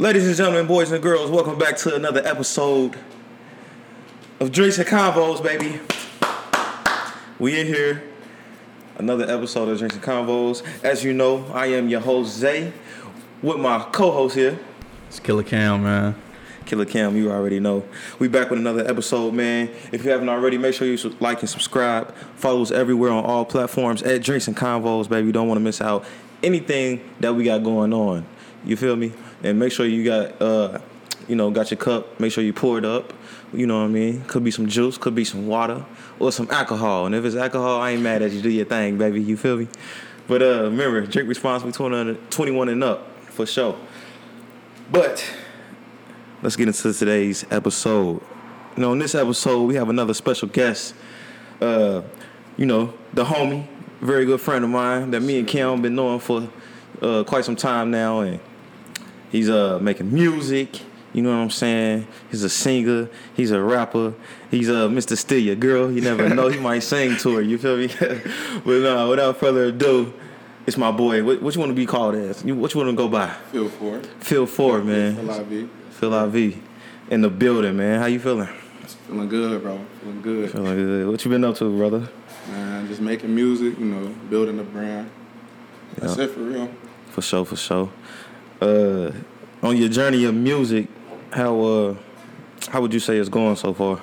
Ladies and gentlemen, boys and girls, welcome back to another episode of Drinks and Convos, baby. We in here, another episode of Drinks and Convos. As you know, I am your host Zay, with my co-host here, It's Killer Cam, man. Killer Cam. You already know. We back with another episode, man. If you haven't already, make sure you like and subscribe. Follow us everywhere on all platforms at Drinks and Convos, baby. You don't want to miss out anything that we got going on. You feel me? And make sure you got, uh, you know, got your cup. Make sure you pour it up. You know what I mean? Could be some juice, could be some water, or some alcohol. And if it's alcohol, I ain't mad at you. Do your thing, baby. You feel me? But uh, remember, drink responsibly, 21 21 and up, for sure. But let's get into today's episode. You know, in this episode, we have another special guest. Uh, you know, the homie, very good friend of mine that me and Kim been knowing for uh, quite some time now, and he's uh making music. You know what I'm saying? He's a singer. He's a rapper. He's uh Mr. Steal Your Girl. You never know. He might sing to her. You feel me? but uh, without further ado, it's my boy. What, what you want to be called as? You, what you want to go by? For it. Phil Ford, man. Feel IV. Phil IV in the building, man. How you feeling? Feeling good, bro. Feeling good. Feeling good. What you been up to, brother? Man, just making music, you know, building the brand. That's Yeah. it for real. For sure, for sure. Uh, on your journey of music, how uh, how would you say it's going so far?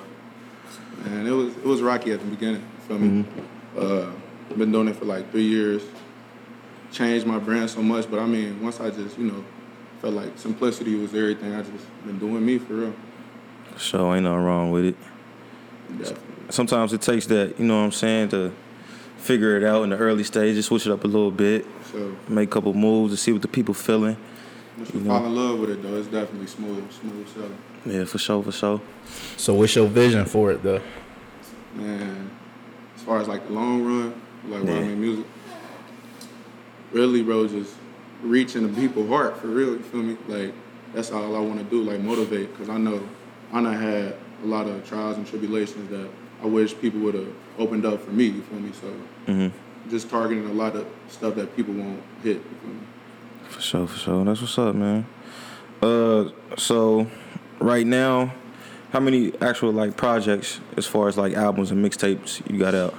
And it was it was rocky at the beginning. Feel me? Uh, been doing it for like three years. Changed my brand so much, but I mean, once I just you know felt like simplicity was everything, I just been doing me for real. So ain't nothing wrong with it. Definitely. Sometimes it takes that, you know what I'm saying, to figure it out in the early stages, switch it up a little bit, So make a couple moves to see what the people feeling. Once you You know. fall in love with it, though, it's definitely smooth, smooth sailing. Yeah, for sure, for sure. So what's your vision for it though? Man, as far as like the long run, like where I Yeah. make music, really, bro, just reaching the people's heart for real. You feel me? Like that's all I want to do, like motivate, because I know I done had a lot of trials and tribulations that I wish people would have opened up for me. You feel me? So hmm just targeting a lot of stuff that people won't hit. You feel me? For sure, for sure. That's what's up, man. Uh, so right now, how many actual like projects as far as like albums and mixtapes you got out?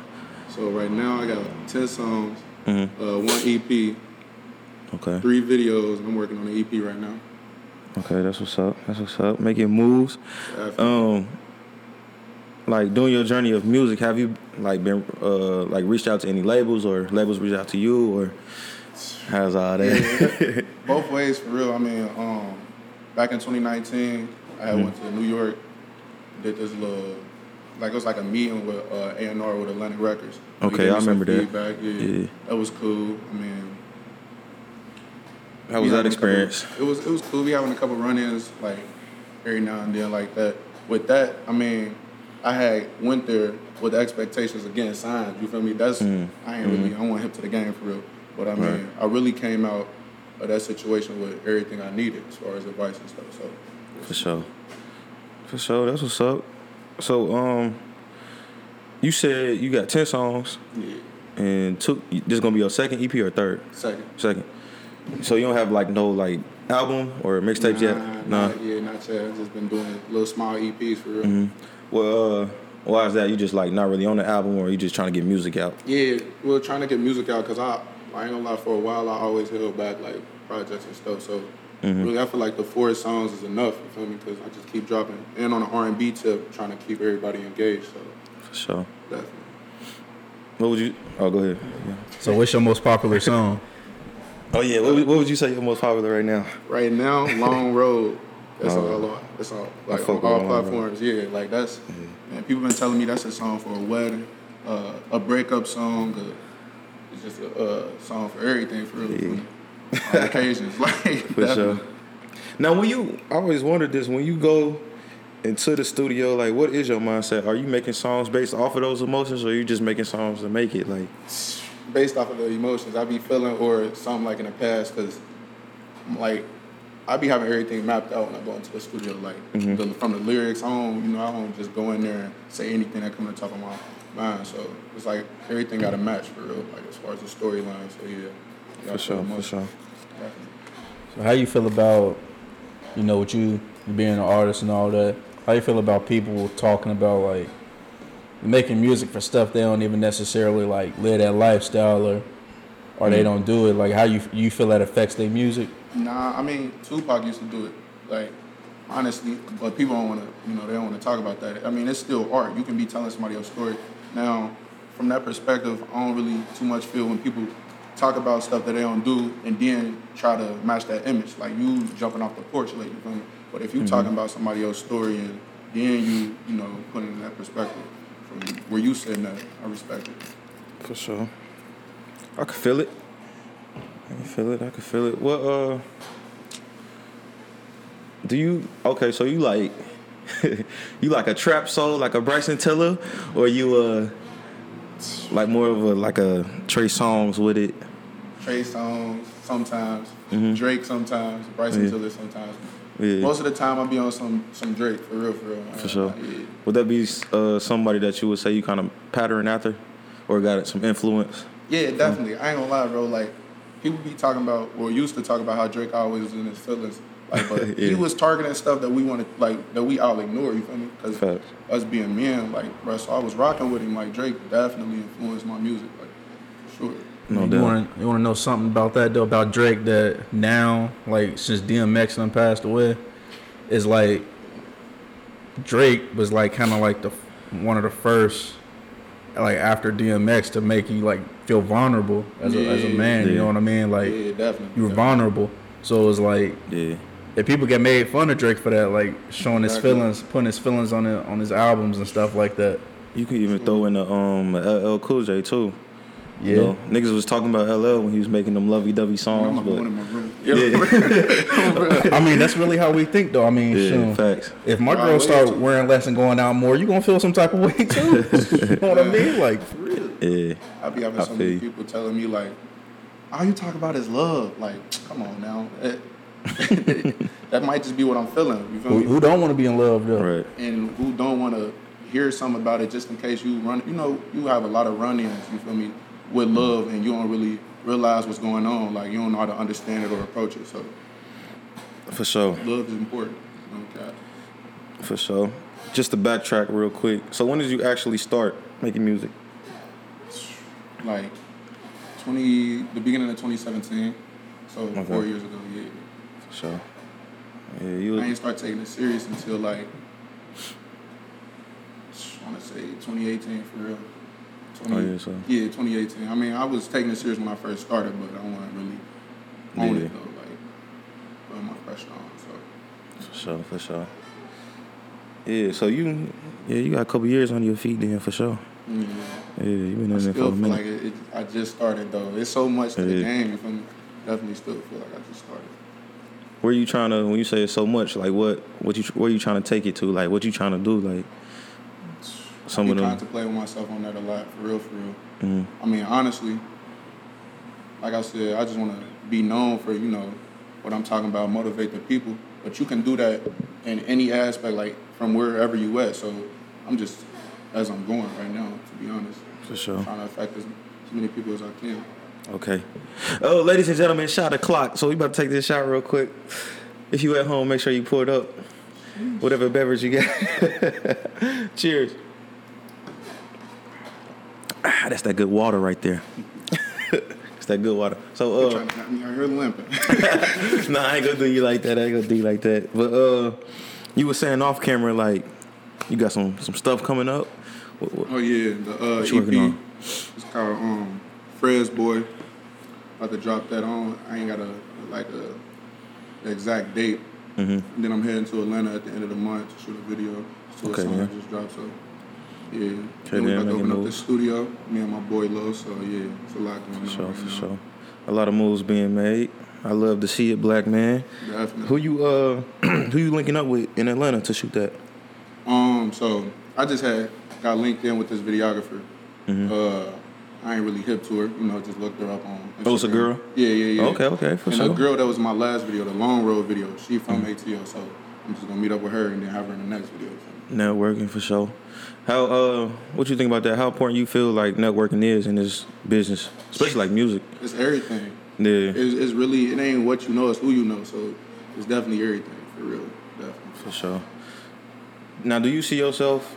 So right now I got ten songs, hmm uh, one EP, Okay. three videos, and I'm working on an EP right now. Okay, that's what's up. That's what's up. Making moves. Um, like doing your journey of music, have you like been uh like reached out to any labels or labels reached out to you or how's all that? Both ways, for real. I mean, um, back in 2019, I had Mhm. went to New York, did this little, like it was like a meeting with uh, A&R with Atlantic Records. Okay, I remember that. feedback, Yeah, Yeah. that was cool. I mean, How was that a couple- experience? it was it was cool. We having a couple run-ins like every now and then like that. With that, I mean, I had went there with expectations of getting signed. You feel me? That's Mm. I ain't really I want hip to the game for real. But I mean, Right. I really came out of that situation with everything I needed as far as advice and stuff. So For sure. For sure. That's what's up. So um, you said you got ten songs yeah, and took this is gonna be your second EP or third? second. Second. So you don't have like no like album or mixtapes yet? Nah, not, yeah, not yet. I've just been doing little small EPs for real. hmm Well, uh, why is that? You just like not really on the album, or you just trying to get music out? Yeah, well, trying to get music out because I, I ain't gonna lie, for a while I always held back like projects and stuff. So Mhm. really, I feel like the four songs is enough. You feel me? Because I just keep dropping, and on the R and B tip, trying to keep everybody engaged. So For sure. definitely. What would you? Oh, go ahead. Yeah. So what's your most popular song? Oh yeah. What, would- what would you say your most popular right now? Right now, Long Road. That's Long all. Road. on- That's all. Like on all Long Road. platforms. Yeah, like that's. Man, people been telling me that's a song for a wedding, uh, a breakup song. It's just a uh, song for everything for real. Yeah. Occasions, like For sure. Now, when you, I always wondered this. When you go into the studio, like, what is your mindset? Are you making songs based off of those emotions, or are you just making songs to make it? Like, based off of the emotions I be feeling or something like in the past because I'm like I be having everything mapped out when I go into the studio like Mhm. the, from the lyrics on you know I don't just go in there and say anything that comes to the top of my mind so it's like everything got a match for real like as far as the storyline so yeah for sure, for sure. So how you feel about you know, with you being an artist and all that, how you feel about people talking about like making music for stuff they don't even necessarily like live that lifestyle or or they mm. don't do it? Like how you you feel that affects their music? Nah, I mean Tupac used to do it, like honestly, but people don't want to, you know, they don't want to talk about that. I mean, it's still art. You can be telling somebody else's story. Now, from that perspective, I don't really too much feel when people talk about stuff that they don't do and then try to match that image. Like you jumping off the porch, like you feel me? But if you talking about somebody else's story and then you, you know, put it in that perspective from where you sitting at, I respect it. For sure. I can feel it. I can feel it. I can feel it. What uh do you okay, so you like you like a trap soul, like a Bryson Tiller, or you uh like more of a like a Trey Songz with it? Trey Songz sometimes, Mhm. Drake sometimes, Bryson Yeah. Tiller sometimes. Yeah. Most of the time, I'll be on some some Drake for real, for real. For sure. Yeah. Would that be uh somebody that you would say you kind of pattern after, or got some influence? Yeah, definitely. I ain't gonna lie, bro. Like people be talking about, or used to talk about how Drake always was in his feelings. Like, but Yeah. he was targeting stuff that we wanted, like that we all ignore. You feel me? Because us being men, like, bro. So I was rocking with him. Like Drake definitely influenced my music, like for sure. No you doubt. want to you want to know something about that though about Drake that now like since DMX done passed away is like Drake was like kind of like the one of the first like after DMX to make you like feel vulnerable as a as a Yeah. man you know what I mean like yeah, definitely. you were definitely. vulnerable so it was like Yeah. If people get made fun of Drake for that like showing his feelings putting his feelings on it on his albums and stuff like that You could even throw in the um LL Cool J too. yeah You know, niggas was talking about LL when he was making them lovey dovey I'm songs, going but in my room. Yeah. I mean that's really how we think though I mean yeah, shoot. facts. If my Right, girl start wearing less and going out more, you gonna feel some type of way too. you know what I mean? Like, for real. Yeah, I be having I so many you. people telling me like, all you talk about is love. Like, come on now. That, that might just be what I'm feeling. You feel Who, me? who don't want to be in love though? right. and who don't want to hear something about it just in case you run you know you have a lot of run-ins you feel me with love and you don't really realize what's going on like you don't know how to understand it or approach it so For sure, love is important okay for sure. Just to backtrack real quick. So when did you actually start making music? like 20 the beginning of 2017 so Okay. four years ago yeah Sure. Yeah, you. I ain't start taking it serious until like I want to say 2018 for real 20, Oh, yeah, so- yeah 2018 I mean I was taking it serious when I first started but I wasn't really on Yeah. it though like putting my pressure on so For sure, for sure. Yeah, so you, yeah, you got a couple years on your feet then, for sure. Mm-hmm. yeah. Yeah, you been in there for a minute. like it, it, I just started though. It's so much to the game. Feel me? Definitely still feel like I just started. Where you trying to? When you say it's so much, like what? What you? Where you trying to take it to? Like what you trying to do? Like some I of them. contemplating with myself on that a lot, for real, for real. Mm, I mean, honestly, like I said, I just want to be known for you know what I'm talking about, motivate the people. But you can do that in any aspect, like from wherever you at. So I'm just as I'm going right now, to be honest, for sure. trying to affect as many people as I can. Okay. Oh, ladies and gentlemen, shot o'clock. So we about to take this shot real quick. If you at home, make sure you pour it up. Whatever beverage you got. Cheers. Ah, that's that good water right there. it's that good water. So uh trying to me out here limping. nah, I ain't gonna do you like that. I ain't gonna do you like that. But uh, you were saying off camera like you got some some stuff coming up. What, what, Oh yeah, the uh, EP. It's called um, Fred's Boy. About to drop that on. I ain't got a like a exact date. Mhm. And then I'm heading to Atlanta at the end of the month to shoot a video. So Okay, a song yeah. that just dropped. So yeah. Okay, then we about to open up the studio. Me and my boy Lo. So yeah, it's a lot going For on sure, right for now. sure. A lot of moves being made. I love to see it, black man. Definitely. Who you uh who you linking up with in Atlanta to shoot that? Um, so I just had got linked in with this videographer. Mm-hmm. Uh, I ain't really hip to her, you know, just looked her up on. Oh, it's a girl? Yeah, yeah, yeah. Okay, okay, for and sure. Mm-hmm. the girl that was in my last video, the long road video, she from ATL, so I'm just gonna meet up with her and then have her in the next video. Networking for sure. How uh what you think about that? How important you feel like networking is in this business, especially like music? It's everything. Yeah, It's, it's really it ain't what you know, it's who you know. So it's definitely everything for for real, definitely. For sure. Now, do you see yourself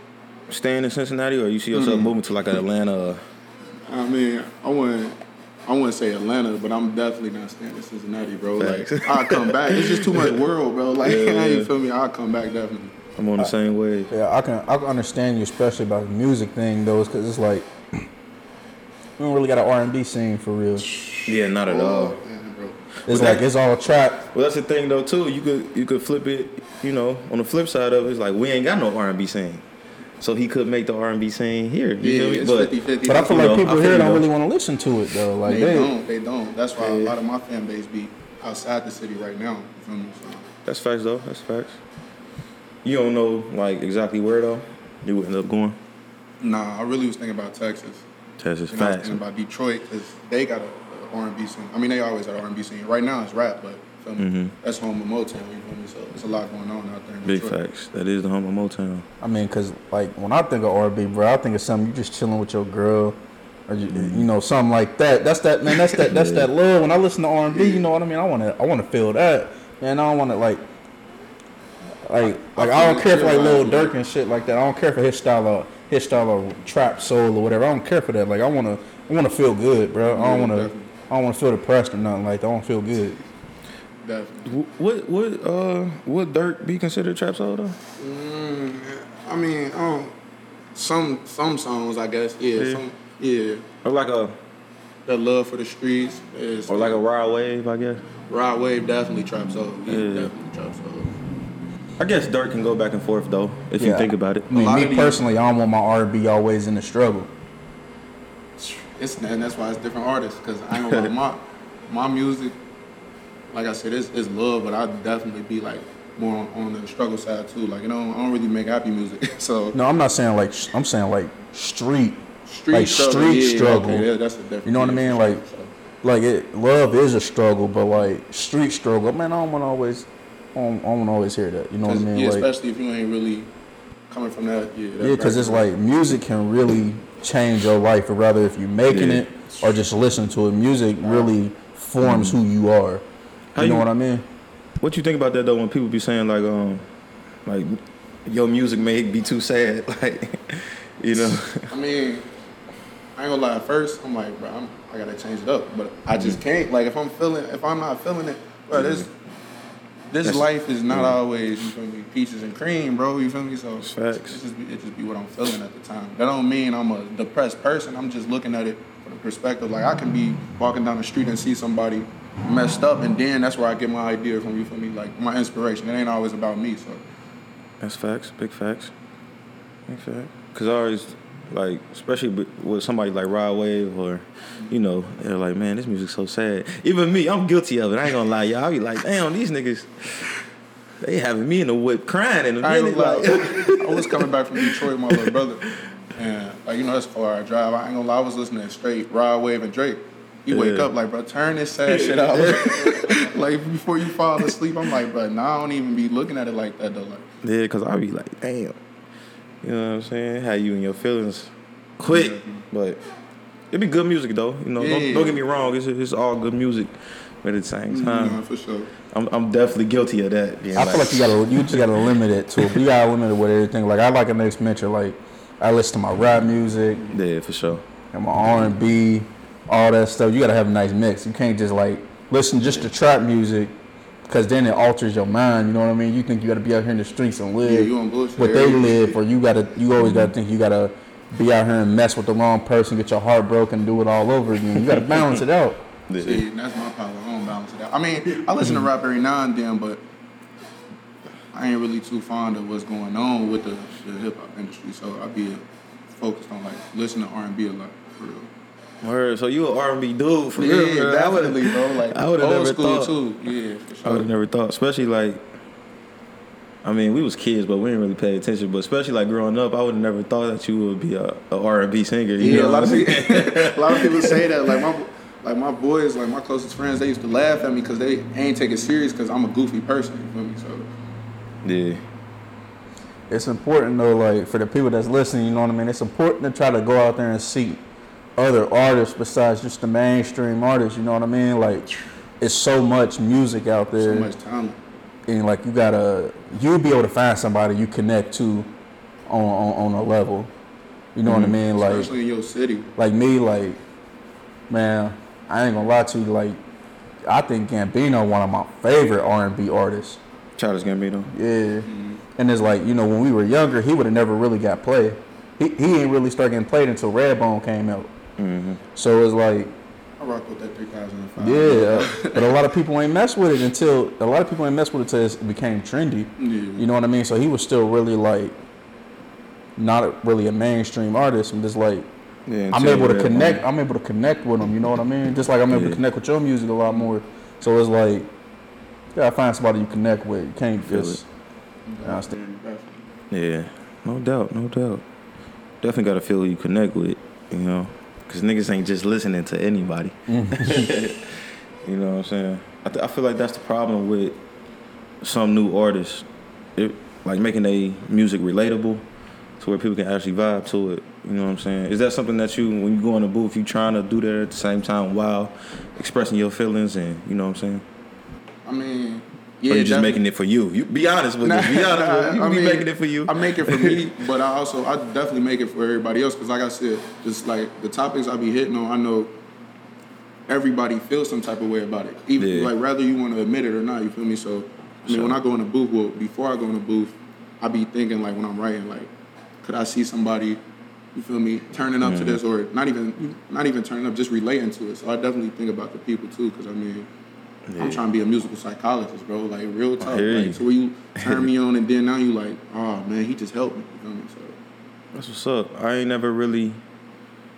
staying in Cincinnati, or you see yourself Mm-hmm. moving to like Atlanta? I mean, I wouldn't. I wouldn't say Atlanta, but I'm definitely not staying in Cincinnati, bro. Like, I'll come back. It's just too much world, bro. Like, Yeah, yeah. you feel me? I'll come back definitely. I'm on the same wave. Yeah, I can I can understand you, especially about the music thing, though, because it's like we don't really got an R and B scene for real. Yeah, not at all. Oh, man, bro. But like that- it's all trap. Well, that's the thing though too. You could you could flip it. You know, on the flip side of it, it's like we ain't got no R&B scene, so he could make the R&B scene here. You Yeah, feel me? it's But 50 50. But I feel like know, people feel here don't really want to listen to it though. Like they, they, don't. They don't. That's why a lot of my fan base be outside the city right now. You feel me? So, that's facts though. That's facts. You don't know like exactly where though. You would end up going. nah, I really was thinking about Texas. Texas And I was facts. thinking about Detroit because they got a, a R&B scene. I mean, they always had an R&B scene. Right now it's rap, but feel me? Mhm. that's home of Motown. You feel me? So there's a lot going on out there in Big Detroit. facts. That is the home of Motown. I mean, cause like when I think of R and B, bro, I think of something you just chilling with your girl, or you, you know something like that. That's that man. That's that. That's Yeah. that love. When I listen to R and B, you know what I mean. I want to. I want to feel that. Man, I don't want to like. Like, like I don't care for like Lil Durk and shit like that. I don't care for his style of his style of trap soul or whatever. I don't care for that. Like, I wanna, I wanna feel good, bro. I don't wanna. I don't wanna feel depressed or nothing like that. I want to feel good. Definitely. What what uh would Durk be considered trap soul though? Mm, I mean, I don't, some some songs, I guess. Yeah, Yeah. some yeah. Or like a The love for the streets is or like a Rod Wave, I guess. Rod Wave definitely trap soul. Yeah, Yeah. definitely trap soul. I guess Durk can go back and forth though, if you think about it. I mean, me personally, I don't want my R and B always in the struggle. It's and that's why it's different artists. Cause I ain't gonna lie, my my music, like I said, it's, it's love, but I'd definitely be like more on, on the struggle side too. Like you know, I don't really make happy music, so No, I'm not saying like I'm saying like street, street like struggle, street yeah, struggle. Okay, yeah, that's a different. You know what I mean? Like- so. like it. Love is a struggle, but like street struggle, man, I don't want to always, I don't, want to always hear that. You know what I mean? yeah, like, especially if you ain't really coming from that. Yeah, that yeah, because it's like music can really change your life, or rather, if you're making Yeah. it or just listen to it, music really forms who you are. How you know you- what I mean? What you think about that though? When people be saying like, um, like your music may be too sad, like, you know, I mean, I ain't gonna lie. At first, I'm like, bro, I'm, I gotta change it up, but I just Mm-hmm. can't. Like, if I'm feeling, if I'm not feeling it, bro, this this That's- life is not always you feel me, peaches and cream, bro. You feel me? So It's facts. It just be, it just be what I'm feeling at the time. That don't mean I'm a depressed person. I'm just looking at it from the perspective. Like I can be walking down the street and see somebody messed up, and then that's where I get my idea from. You feel me? Like my inspiration. It ain't always about me. So that's facts, big facts, big fact. Cause I always like, especially with- somebody like Rod Wave or, you know, they're like, man, this music's so sad. Even me, I'm guilty of it. I ain't gonna lie, y'all. I be like, damn, these niggas, they having me in the whip crying in the I minute. gonna Like. I was coming back from Detroit with my little brother, and like you know that's far I drive. I ain't gonna lie, I was listening to straight Rod Wave and Drake. You wake Yeah. up like, bro, turn this sad shit out. like before you fall asleep, I'm like, bro, nah, I don't even be looking at it like that though. Like, yeah, cause I be like, damn, you know what I'm saying? How you and your feelings quick, but it be good music though. You know, Yeah. don't, don't get me wrong, it's it's all good music, but at the same mm-hmm. time, nah, for sure. I'm I'm definitely guilty of that. being I feel like you gotta, you just gotta limit it to it. But you gotta limit it with everything. Like I like a mixed mentor. Like I listen to my rap music yeah, for sure. and my R and B, all that stuff. You gotta have a nice mix. You can't just like listen just to trap music, because then it alters your mind. You know what I mean? You think you gotta be out here in the streets and live Yeah, you what they live, or you gotta, you always gotta think you gotta be out here and mess with the wrong person, get your heart broken, do it all over again. You gotta balance it out. See, that's my problem. I don't balance it out. I mean, I listen to rap every now and then, but I ain't really too fond of what's going on with the, the hip hop industry. So I be focused on like listening to R and B a lot for real. Word. So you an R&B dude for yeah, real? would've- definitely, bro. Like I would've old never school thought. too. Yeah, for I would have never thought, especially like. I mean, we was kids, but we didn't really pay attention. But especially like growing up, I would have never thought that you would be a, a R&B singer. You Yeah, know a lot of people, a lot of people say that. Like my, like my boys, like my closest friends, they used to laugh at me because they ain't take it serious because I'm a goofy person. You feel me? So Yeah, It's important though, like for the people that's listening, you know what I mean. It's important to try to go out there and see other artists besides just the mainstream artists. You know what I mean? Like, it's so much music out there. so much talent. and like you gotta you'll be able to find somebody you connect to on on, on a level. You know what I mm-hmm. mean? Like Especially in your city. like me, like man, I ain't gonna lie to you. Like I think Gambino one of my favorite R and B artists. Childish Gambino. Yeah, and it's like you know when we were younger, he would have never really got played. He he ain't really start getting played until Redbone came out. Mm-hmm. So it's like I rock with that 3005. yeah, but a lot of people ain't mess with it until a lot of people ain't mess with it until it became trendy. Yeah. You know what I mean? So he was still really like not a, really a mainstream artist. I'm just like Yeah, I'm able to Redbone. connect. I'm able to connect with them. You know what I mean? Just like I'm able Yeah. to connect with your music a lot more. So it's like you gotta find somebody you connect with. You can't Feel just. I understand. Yeah, no doubt, no doubt. Definitely got to feel who you connect with, you know, because niggas ain't just listening to anybody. you know what I'm saying? I, th- I feel like that's the problem with some new artists, it, like making their music relatable to where people can actually vibe to it. You know what I'm saying? Is that something that you, when you go in the booth, you trying to do that at the same time while expressing your feelings and you know what I'm saying? I mean, or yeah, you just definitely. making it for you? You be honest with me. Be honest with me. You I be mean, making it for you. I make it for me, but I also I definitely make it for everybody else because, like I said, just like the topics I be hitting on, I know everybody feels some type of way about it. Even Yeah. like whether you want to admit it or not, you feel me? So I mean, Sure. when I go in the booth, well, before I go in the booth, I be thinking like when I'm writing, like, could I see somebody? You feel me? Turning up to mm-hmm. this, or not even not even turning up, just relating to it. So I definitely think about the people too, because I mean. Yeah. I'm trying to be a musical psychologist, bro. Like real talk. Like, you. so where you turn me on and then now you like, oh man, he just helped me. You feel me? So That's what's up. I ain't never really,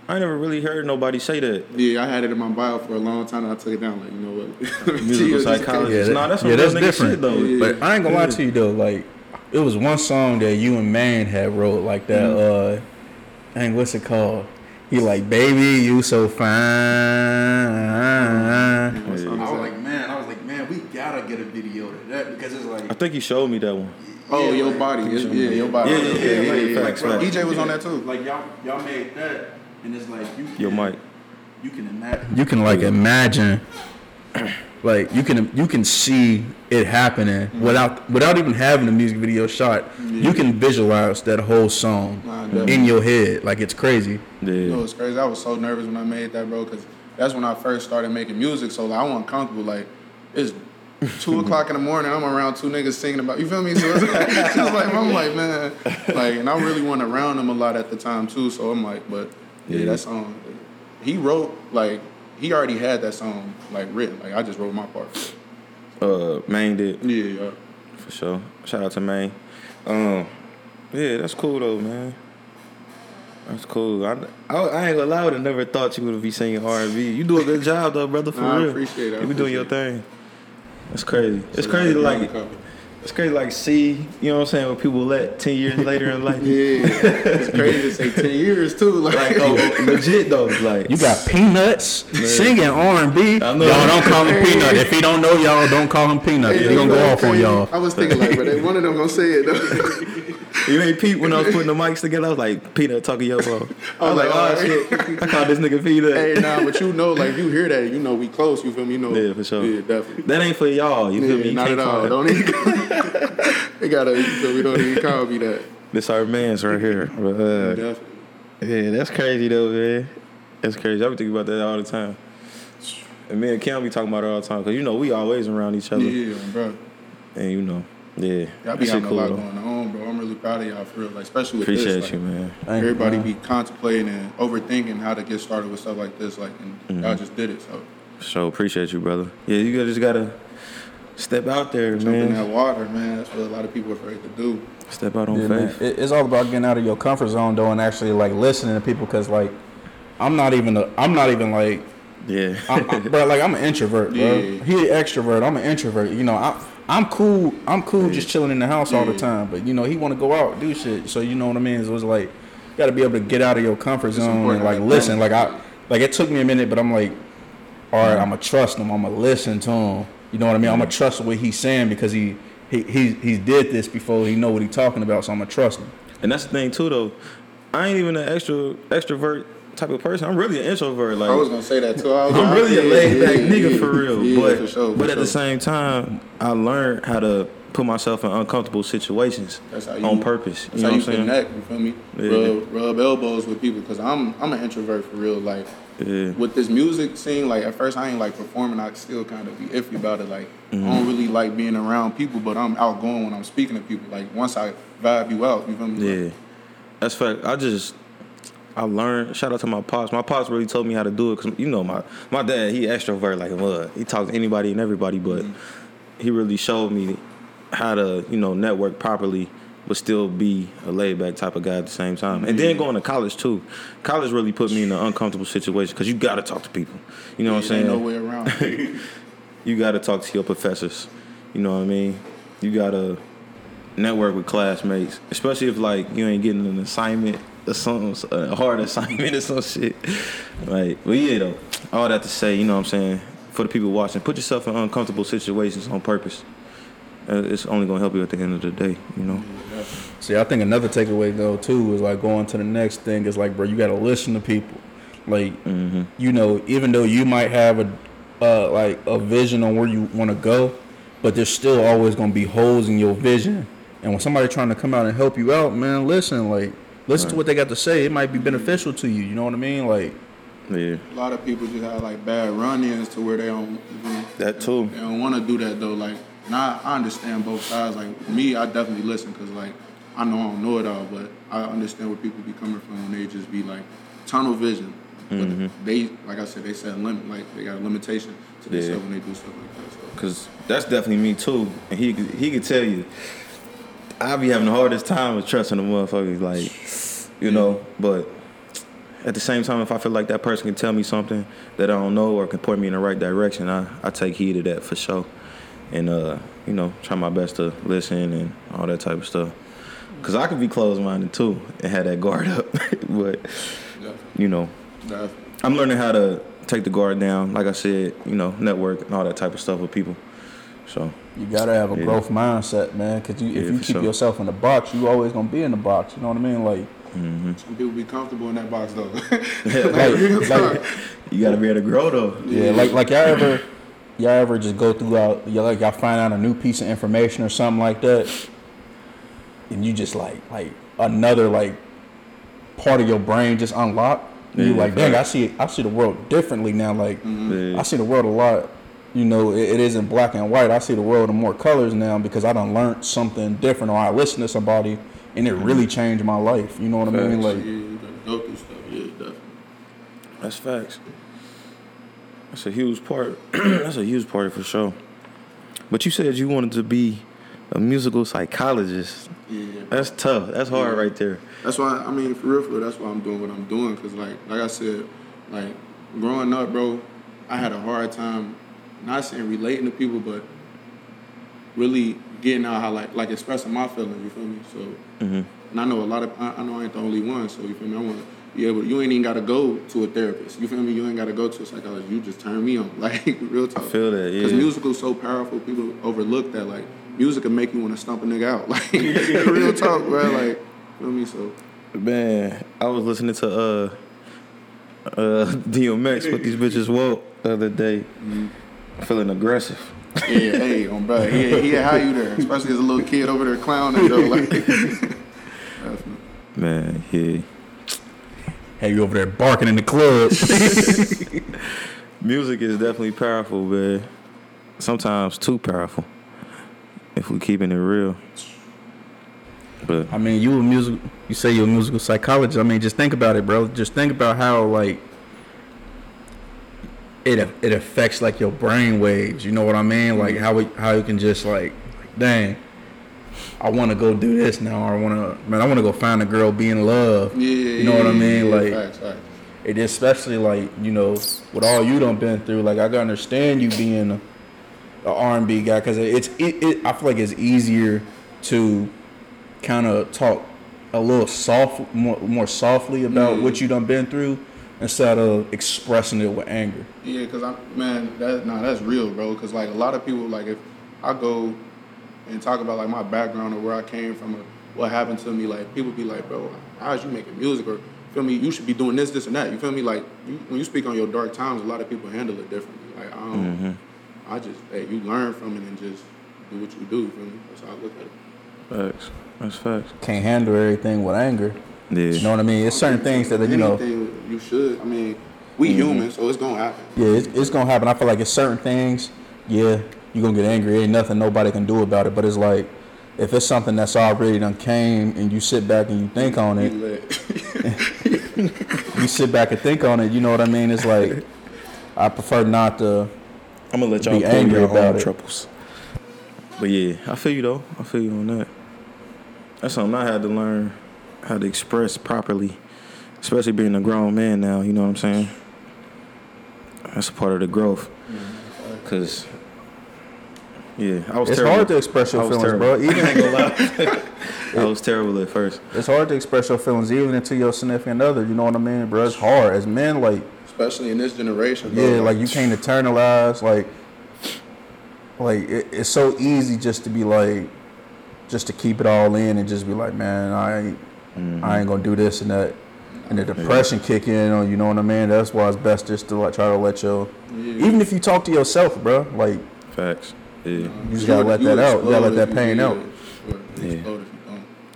I ain't never really heard nobody say that. yeah, I had it in my bio for a long time. And I took it down. Like you know what? Musical Just- psychologist. that- Nah, that's some yeah, that's different. shit, though. Yeah. But I ain't gonna lie to you though, like it was one song that you and Man had wrote like that. Uh, dang, what's it called? He like, baby, you so fine. What song Yeah. is I was that? like, man, I was like, man, we gotta get a video to that because it's like, I think he showed me that one. Oh, Yeah, your like- body. It's, yeah, your body. Yeah, yeah, yeah, like- yeah, facts, like, bro, facts. EJ was on that too. Like y'all, y'all made that, and it's like you. Can, Your mic. You can imagine. You can like imagine, like you can you can see it happening without without even having the music video shot. You can visualize that whole song Nah, in your head, like it's crazy. You know, Yeah. it was crazy. I was so nervous when I made that, bro, because that's when I first started making music. So like, I wasn't comfortable. Like, it's two o'clock in the morning. I'm around two niggas singing about. You feel me? So it's like, it's like I'm like, man, like, and I really wasn't around them a lot at the time too. So I'm like, but yeah, Yeah. that song. He wrote like he already had that song like written. Like I just wrote my part. Uh, Main did Yeah, yeah. for sure. Shout out to Main. Um, yeah, that's cool though, man. That's cool. I, I, I ain't gonna lie, I would have never thought you would be singing R and B. You do a good job though, brother. For Nah, I real. appreciate it. I You be doing your thing. That's crazy. It's So, crazy to like. cover. It's crazy like see. You know what I'm saying? When people let ten years later in life. Yeah, it's crazy to say ten years too. Like, Like oh, legit though. Like You got Peanuts singing R and B. I Y'all don't call him Peanut. If he don't know y'all, don't call him Peanut. Hey, He gonna go that's off on y'all. I was thinking like, but they- one of them gonna say it though. You ain't Pete when I was putting the mics together. I was like Peanut talking yo bro. I was like, oh shit. I called this nigga Peanut. hey, nah, but you know, like you hear that, you know we close. You feel me? You know, Yeah, for sure. Yeah, definitely. That ain't for y'all. You feel Yeah, me? You not at all. Don't even. they gotta. You feel me? Don't even call me that. This our man's right here. But, uh, Definitely. yeah, that's crazy though, man. That's crazy. I be thinking about that all the time. And me and Cam be talking about it all the time because you know we always around each other, Yeah, bro. and you know, yeah, Y'all be having cool a lot though. going on, bro. I'm really proud of y'all for real. Like, especially with Appreciate this. you, like, man. Thank you, Everybody man. be contemplating and overthinking how to get started with stuff like this. Like, and Mm-hmm. y'all just did it. So So appreciate you, brother. Yeah, you gotta- just gotta step out there, jump in that water, man. That's what a lot of people are afraid to do. Step out on Yeah, faith. It- It's all about getting out of your comfort zone though, and actually like listening to people. Cause like, I'm not even a, I'm not even like Yeah, I'm, I'm, bro, like I'm an introvert, bro. Yeah. He an extrovert. I'm an introvert. You know, I, I'm cool. I'm cool just chilling in the house all the time. But you know, he want to go out, do shit. So you know what I mean? So was like, you got to be able to get out of your comfort zone and like listen. Like. I, like it took me a minute, but I'm like, all right, I'm gonna trust him. I'm gonna listen to him. You know what I mean? I'm gonna trust what he's saying because he, he, he, he did this before. He know what he's talking about. So I'm gonna trust him. and that's the thing too, though. I ain't even an extra extrovert type of person. I'm really an introvert. Like I was gonna say that too. I was I'm like, really a laid back yeah, nigga yeah, for real. But for sure, for but at the same time, I learned how to put myself in uncomfortable situations That's how you, on purpose. That's You know how what you I'm saying? connect. You feel me? Yeah. Rub, rub elbows with people because I'm I'm an introvert for real. Like Yeah. with this music scene, like at first I ain't like performing. I still kind of be iffy about it. Like I Mm-hmm. don't really like being around people, but I'm outgoing when I'm speaking to people. Like once I vibe you out, you feel me? Yeah, that's fact. I just I learned. Shout out to my pops. My pops really told me how to do it because you know my my dad he extrovert like a mud. He talks to anybody and everybody, but mm-hmm. he really showed me how to you know network properly, but still be a laid back type of guy at the same time. And then going to college too. College really put me in an uncomfortable situation because you got to talk to people. You know what I'm saying? No way around. you got to talk to your professors. You know what I mean? You got to network with classmates, especially if like you ain't getting an assignment something, a hard assignment or some shit. Like, but yeah, though, all that to say, you know what I'm saying? For the people watching, put yourself in uncomfortable situations on purpose. Uh, It's only gonna help you at the end of the day, you know. See, I think another takeaway though too is like going to the next thing is like, bro, you gotta listen to people. Like, you know, even though you might have a uh, like a vision on where you want to go, but there's still always gonna be holes in your vision. And when somebody trying to come out and help you out, man, listen, like, listen to what they got to say. It might be beneficial to you. You know what I mean? Like, Yeah, A lot of people just have like bad run-ins to where they don't. You know, that too. They don't want to do that though. Like, now I understand both sides. Like me, I definitely listen because like I know I don't know it all, but I understand where people be coming from when they just be like tunnel vision. Mm-hmm. But they, like I said, they set a limit. Like they got a limitation to Yeah. themselves when they do stuff like that. So. Cause that's definitely me too, and he he could tell you. I be having the hardest time with trusting the motherfuckers, like you know. But at the same time, if I feel like that person can tell me something that I don't know or can point me in the right direction, I I take heed of that for sure, and uh you know try my best to listen and all that type of stuff. Cause I could be closed minded too and have that guard up, but you know I'm learning how to take the guard down. Like I said, you know, network and all that type of stuff with people. So you gotta have a Yeah. growth mindset, man. Cause you, Yeah, if you keep sure. yourself in the box, you always gonna be in the box. You know what I mean? Like, mm-hmm. Some people be comfortable in that box though. like, like you gotta be able to grow though. Yeah, like like y'all ever y'all ever just go throughout y'all like y'all find out a new piece of information or something like that and you just like like another like part of your brain just unlocked. And you like, dang, I see I see the world differently now. Like mm-hmm. Yeah. I see the world a lot. You know, it, it isn't black and white. I see the world in more colors now because I done learned something different or I listened to somebody and it really mm-hmm. changed my life. You know what I mean? Like yeah, you gotta go through stuff. Yeah, definitely. That's facts. That's a huge part. That's a huge part for sure. But you said you wanted to be a musical psychologist. Yeah. That's tough. That's hard Yeah. right there. That's why I mean, for real, for real, that's why I'm doing what I'm doing. Cause like, like I said, like growing up, bro, I had a hard time, not saying relating to people, but really getting out how like like expressing my feelings. You feel me? So, Mm-hmm. and I know a lot of I, I know I ain't the only one. So you feel me? I want to be able. You ain't even got to go to a therapist. You feel me? You ain't got to go to a psychologist. You just turn me on. Like real talk. I feel that, Because yeah. music is so powerful. People overlook that. Like music can make you want to stump a nigga out. Like real talk, bro. Like feel me? So. Man, I was listening to uh uh DMX what these bitches woke the other day. Feeling aggressive. Yeah, hey, on bro. Yeah, he had how you there, especially as a little kid over there clowning though. Like, Man, yeah. hey, you over there barking in the club. Music is definitely powerful, man. Sometimes too powerful. If we keeping it real. But I mean, you a music. You say you're a musical psychologist. I mean, just think about it, bro. Just think about how like it it affects like your brain waves. You know what I mean? Like how it, how you can just like, dang, I want to go do this now. Or I want to, man, I want to go find a girl, be in love. Yeah, you know what I mean? yeah, Like facts, facts. it especially like you know with all you done been through. Like I can understand you being a, a R&B guy because it's it, it. I feel like it's easier to kind of talk a little soft, more, more softly about Yeah. what you done been through instead of expressing it with anger. Yeah, cause I man, that nah, that's real, bro. Cause like a lot of people, like if I go and talk about like my background or where I came from or what happened to me, like people be like, bro, how's you making music or feel me, you should be doing this, this, and that. You feel me? Like you, when you speak on your dark times, a lot of people handle it differently. Like I don't, Mm-hmm. I just hey, you learn from it and just do what you do. You feel me? That's how I look at it. Facts. That's facts. Can't handle everything with anger. Yeah. You know what I mean? It's certain things that you know. Anything you should. I mean, we Mm-hmm. humans, so it's gonna happen. Yeah, it's, it's gonna happen. I feel like it's certain things. Yeah, you are gonna get angry. Ain't nothing nobody can do about it. But it's like if it's something that's already done came and you sit back and you think on it, you sit back and think on it. You know what I mean? It's like I prefer not to. I'm gonna let y'all be angry your about own it. troubles. But yeah, I feel you though. I feel you on that. That's something I had to learn how to express properly, especially being a grown man now. You know what I'm saying? That's a part of the growth. Cause yeah, I was It's terrible. hard to express your was feelings, bro. terrible. Even I lie. I was terrible at first. it's hard to express your feelings even into your significant other. You know what I mean, bro? It's hard as men. Like especially in this generation. bro, yeah, like you can't internalize like like it, it's so easy just to be like just to keep it all in and just be like man i ain't i ain't gonna do this and that and the depression kick in on you know what i mean that's why it's best just to like try to let your Yeah. even if you talk to yourself bro like Facts. Yeah, you just gotta let that out you gotta let that pain out Yeah. Yeah.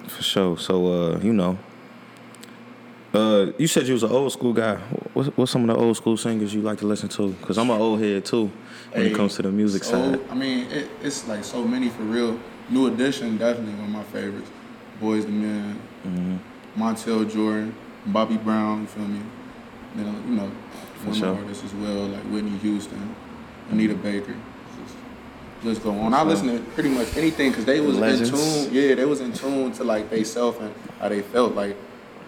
for sure. So uh, you know. Uh, you said you was an old school guy. What's, what's some of the old school singers you like to listen to? Cause I'm an old head too when it comes to the music so, side. I mean, it, it's like so many for real. New Edition, definitely one of my favorites. Boyz II Men, Mm-hmm. Montell Jordan, Bobby Brown, you feel me? You know, you know, For former sure. artists as well, like Whitney Houston, Anita Baker. Just, let's go on. I sure. listen to pretty much anything because they was Legends. in tune. Yeah, they was in tune to like they self and how they felt. Like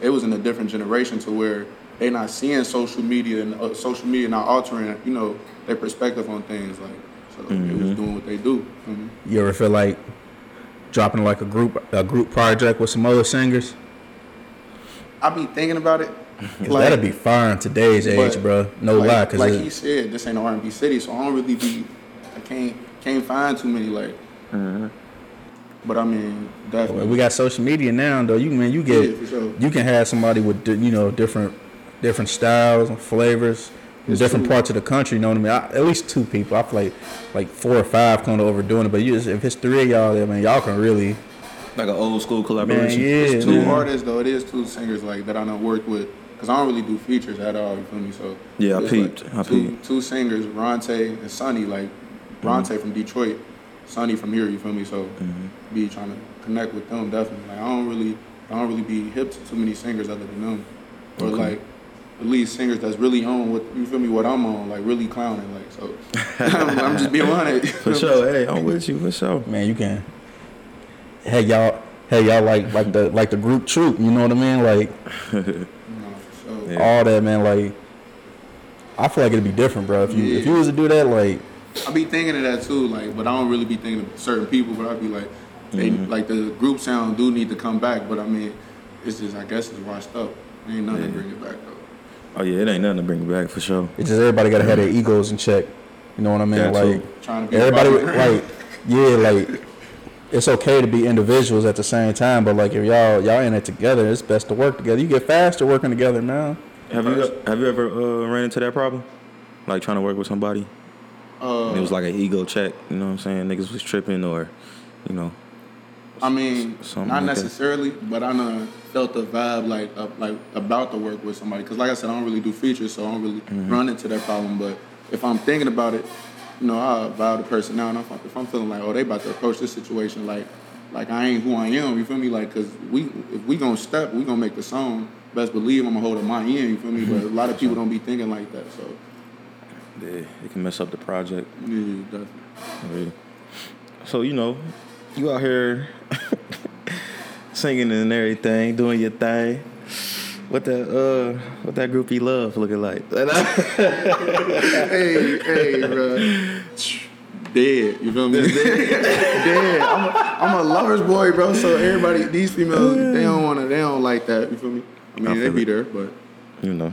it was in a different generation to where they not seeing social media and uh, social media not altering, you know, their perspective on things. Like so they Mm-hmm. was doing what they do. feel me? you ever feel like dropping like a group a group project with some other singers I be thinking about it. 'Cause that'd be fire in today's age but, bro no like, lie because like he said, this ain't an R&B city, so I don't really be, I can't can't find too many like. Mm-hmm. But I mean, definitely. we got social media now though you man you get Yeah, sure. you can have somebody with you know different different styles and flavors in different parts of the country. You know what I mean? I, at least two people. I feel like like four or five kind of overdoing it. But you just, if it's three of y'all, I mean, y'all can really. Like an old school collaboration. Man, collaboration. yeah, It's two man. artists though. It is two singers like that I don't work with because I don't really do features at all. You feel me? So Yeah, I it's peeped. I two, peeped. two singers, Ronte and Sonny. Like mm-hmm. Ronte from Detroit, Sonny from here. You feel me? So mm-hmm. be trying to connect with them definitely. Like I don't really, I don't really be hip to too many singers other than them, or Okay. like at least singers that's really on what you feel me? What I'm on, like really clowning. Like so, I'm just being honest. For sure. Hey, I'm with you. For sure. Man, you can. Hey y'all, hey y'all like like the like the group troop. You know what I mean? Like No, sure. Yeah. all that, man. Like I feel like it'd be different, bro. If you if you was to do that, like I be thinking of that too, like, but I don't really be thinking of certain people. But I'd be like, they Mm-hmm. like the group sound do need to come back. But I mean, it's just I guess it's washed up. Ain't nothing Yeah. to bring it back though. Oh yeah, it ain't nothing to bring it back for sure. it's just everybody gotta have their egos in check. You know what I mean? That like Trying to be everybody about like yeah like it's okay to be individuals at the same time but like if y'all y'all in it together it's best to work together you get faster working together man Have you have you ever uh, ran into that problem? Like trying to work with somebody, Uh, it was like an ego check. You know what I'm saying? Niggas was tripping, or you know. I mean, something not like that. necessarily, but I done felt the vibe like uh, like about to work with somebody. Cause like I said, I don't really do features, so I don't really Mm-hmm. run into that problem. But if I'm thinking about it, you know, I vibe the person now, and if, I, if I'm feeling like, oh, they about to approach this situation like like I ain't who I am, you feel me? Like, cause we if we gonna step, we gonna make the song. Best believe I'm gonna hold up my end, you feel me? But a lot of people don't be thinking like that, so Yeah, it can mess up the project. yeah, definitely. So you know, you out here singing and everything, doing your thing. What that uh, what that groupie love looking like? hey, hey, bro. Dead, you feel me? Dead. dead. I'm a, I'm a lover's boy, bro. So everybody, these females, they don't wanna, they don't like that. You feel me? I mean, I they feel be it. there, but you know.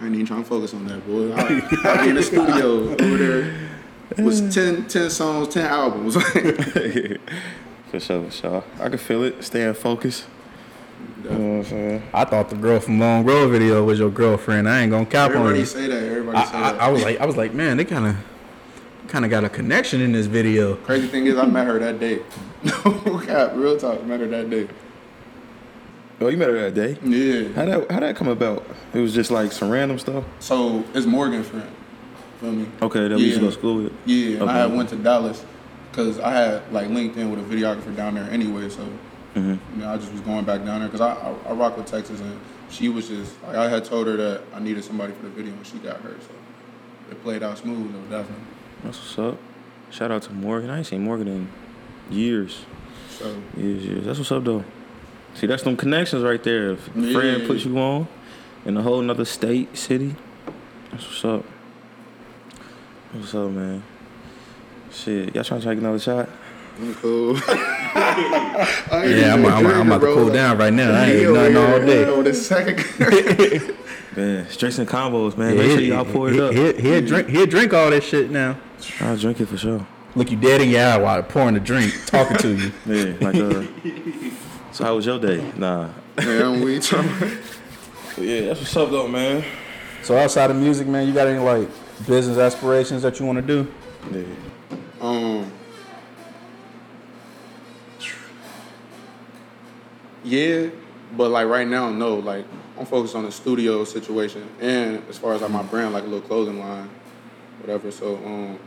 I ain't even trying to focus on that, boy. I, I be in the studio over there. Was 10, 10 songs, ten albums. for sure, for sure. I can feel it. Staying focused. You know what I'm saying? I thought the girl from Long Road video was your girlfriend. I ain't gonna cap on Everybody you. say that. Everybody I, say I, that. I was like, I was like, man, they kind of, kind of got a connection in this video. Crazy thing is, I met her that day. No cap, real talk. Met her that day. Oh, you met her that day? Yeah. How that how that come about? It was just like some random stuff. So it's Morgan's friend. Feel me? Okay, that we used to go to school with. Yeah, and Okay. I had went to Dallas because I had like linked in with a videographer down there anyway. So Mm-hmm. you know, I just was going back down there because I, I I rock with Texas and she was just like I had told her that I needed somebody for the video and she got hurt. So it played out smooth though, definitely. That's what's up. Shout out to Morgan. I ain't seen Morgan in years. So Years, years. That's what's up though. See, that's them connections right there. If a Yeah. friend puts you on in a whole nother state, city. That's what's up. What's up, man? Shit, y'all trying to take another shot? I'm cool. Yeah, I'm, I'm, I'm about to cool down right now. I ain't eating nothing all day. Over the second. Man, straights and combos, man. Yeah, Make sure y'all pour it up. He, he'll drink. He'll drink all this shit now. I'll drink it for sure. Look you dead in your eye while pouring the drink, talking to you. Yeah, like uh. so how was your day? Nah. Man, we talking. Yeah, that's what's up though, man. So outside of music, man, you got any like business aspirations that you want to do? Yeah. Um. Yeah, but like right now, no. Like I'm focused on the studio situation, and as far as like my brand, like a little clothing line, whatever. So um,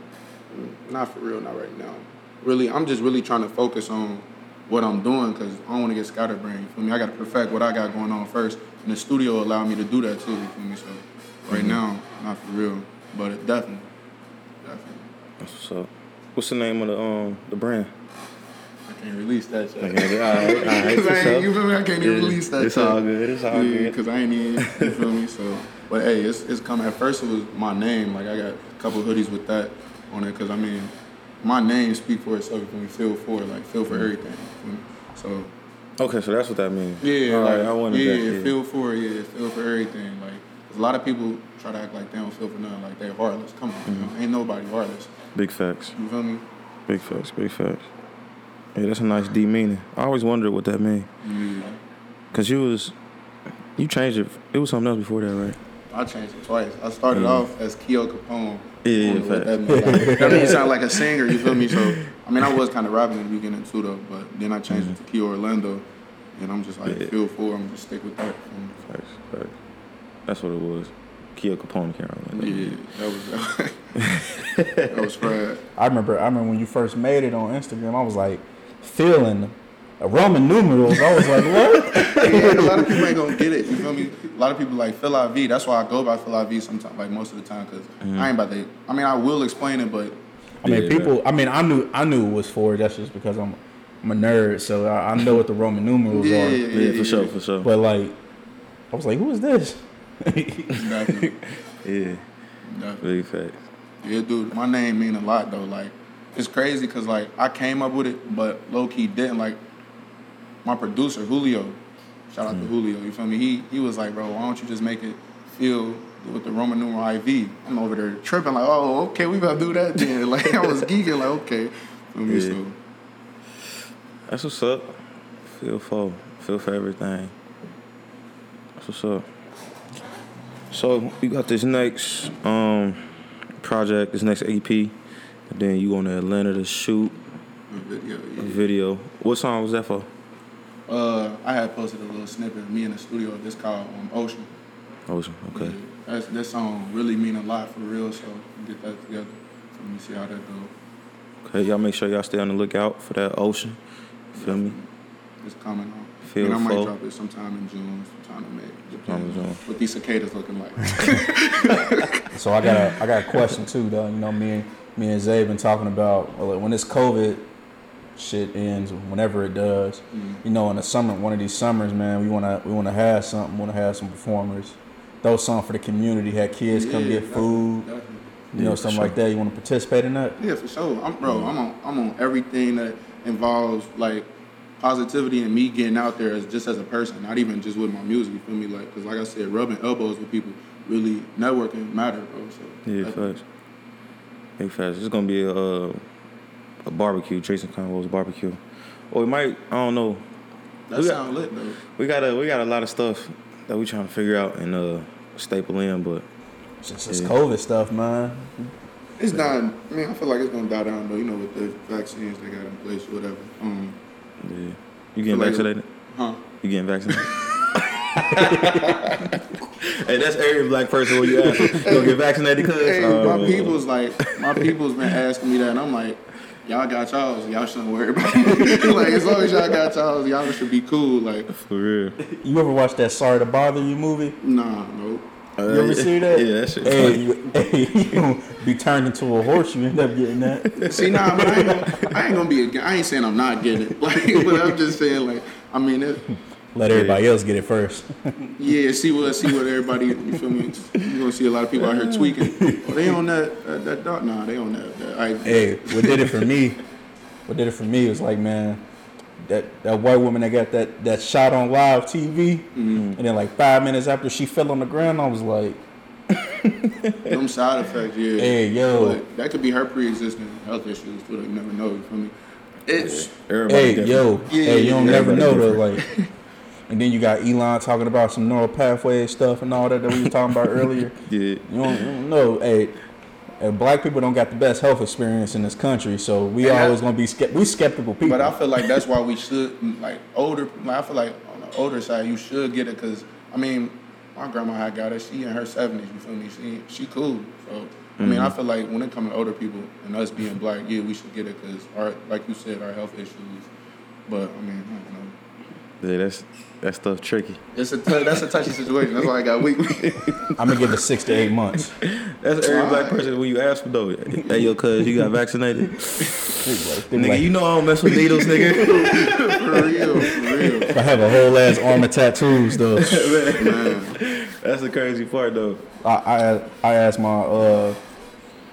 not for real, not right now. Really, I'm just really trying to focus on what I'm doing because I don't want to get scatterbrained. You feel me? I got to perfect what I got going on first, and the studio allowed me to do that too. You feel me? So right now, not for real, but it definitely, definitely. That's what's up. What's the name of the um the brand? I can't release that shit. Okay, all right, all right, Cause I ain't, you feel me? I can't even Yeah, release that. it's shit. all good, it's all yeah, good. Cause I ain't even. You feel me? So, but hey, it's it's coming. At first, it was my name. Like I got a couple hoodies with that on it. Cause I mean, my name speak for itself. You feel? Feel for it. Like feel for everything. You feel? So Okay, so that's what that means. yeah, all like, right, I wanted yeah, that. Yeah. feel for it. Yeah, feel for everything. Like a lot of people try to act like they don't feel for nothing. Like they're heartless. Come on, you know? Mm-hmm. ain't nobody heartless. Big facts. You feel me? Big facts. Big facts. Yeah, that's a nice deep meaning. I always wondered what that mean. Yeah. Cause you was, you changed it. It was something else before that, right? I changed it twice. I started Yeah. off as Keo Capone. Yeah, yeah, I don't know what fact. that means. Like, that means you sound like a singer, you feel me? So, I mean, I was kind of rapping in the beginning too, though, but then I changed it to Keo Orlando, and I'm just like, Yeah. feel for, I'm just stick with that. Facts. That's what it was. Kia Capone Carolina. yeah, that was that was Fred. I remember. I remember when you first made it on Instagram. I was like feeling a Roman numerals. I was like, what? yeah, a lot of people ain't gonna get it. You feel me? A lot of people like Feel IV. That's why I go by Feel IV sometimes, like most of the time, because mm-hmm. I ain't about to. I mean, I will explain it, but I mean, Yeah, people. I mean, I knew. I knew it was for. That's just because I'm. I'm a nerd, so I, I know what the Roman numerals yeah, are. yeah, Yeah, yeah, for sure, for sure. But like, I was like, who is this? Definitely, yeah, definitely. big facts. Yeah, dude, my name mean a lot though. Like, it's crazy because like I came up with it, but low key didn't. Like, my producer Julio, shout out to mm. Julio. You feel me? He he was like, bro, why don't you just make it feel with the Roman numeral IV? I'm over there tripping like, oh, okay, we gotta do that then. Like I was geeking like, okay, feel me? Yeah. So That's what's up. Feel for, feel for everything. That's what's up. So we got this next um project, this next EP, and then you going to Atlanta to shoot the video, a video. What song was that for? Uh, I had posted a little snippet of me in the studio. This called um, Ocean. Ocean. Okay. Yeah, that's, that song really mean a lot for real. So get that together. So let me see how that go. Okay. Y'all make sure y'all stay on the lookout for that Ocean. Feel me? It's coming on. Feel and I might drop it sometime in June, sometime in May. Sometime in June. What these cicadas looking like. So I got a I got a question too though. You know, me and me and Zay been talking about well, when this COVID shit ends, whenever it does. Mm-hmm. You know, in the summer, one of these summers, man, we wanna we wanna have something. Wanna have some performers. Throw something for the community. Have kids come get food. definitely. You know, Yeah, for something sure. like that. You wanna participate in that? Yeah, for sure. I'm bro. Mm. I'm on. I'm on everything that involves like positivity and me getting out there as just as a person, not even just with my music. You feel me? Like, cause like I said, rubbing elbows with people really networking matter, bro. So Yeah, definitely. facts. Big facts. It's gonna be a uh, a barbecue, Jason Convo's barbecue. Or it might, I don't know. That we got, sound lit though. we got a we got a lot of stuff that we trying to figure out and uh staple in, but It's just Yeah. COVID stuff, man. It's not. I mean, I feel like it's gonna die down though. You know, with the vaccines they got in place, or whatever. Um, yeah. You getting Like- vaccinated? huh? You getting vaccinated? hey, that's every black person when you ask them, you gonna get vaccinated, cuz? Hey, Oh, my people's like, my people's been asking me that, and I'm like, y'all got y'all's, y'all shouldn't worry about it. like, as long as y'all got y'all's, y'all should be cool. Like, For real. You ever watch that Sorry to Bother You movie? nah, no. Uh, You ever see that? Yeah, that shit Hey, you, hey, you be turned into a horse. You end up getting that. See, nah, but I ain't gonna, I ain't gonna be. A, I ain't saying I'm not getting it. Like, but I'm just saying, like, I mean, it, Let everybody else get it first. yeah. See what, see what everybody. You feel me? You gonna see a lot of people out here tweaking. Oh, they on that, that, that dog. Nah, they on that. that I, hey, what did it for me? What did it for me was like, man, that that white woman that got that that shot on live TV, Mm-hmm. and then like five minutes after she fell on the ground, I was like, Them side effects, yeah. Hey, yo. But that could be her pre-existing health issues too. You never know. You feel me? It's Everybody hey, different. yo, Yeah, hey, you don't yeah, never know though, like. And then you got Elon talking about some neural pathway stuff and all that that we were talking about earlier. Yeah. You don't, you don't know. Hey, hey, black people don't got the best health experience in this country, so we And always gonna be ske- we skeptical people. But I feel like that's why we should like older. Like, I feel like on the older side you should get it because I mean my grandma had got it. She in her seventies. You feel me? She she cool. So I mean I mm-hmm. feel like when it comes to older people and us being black, yeah, we should get it because our like you said our health issues. But I mean I don't know. Yeah, that's that stuff tricky. It's a t- that's a touchy situation. That's why I got weak. I'm gonna give it six to eight months. That's every black Alright. person when you ask them though. Hey, yo, cuz you got vaccinated? Nigga, like, you know I don't mess with needles, nigga. for real, for real. I have a whole ass arm of tattoos though. Man. That's the crazy part though. I, I I asked my uh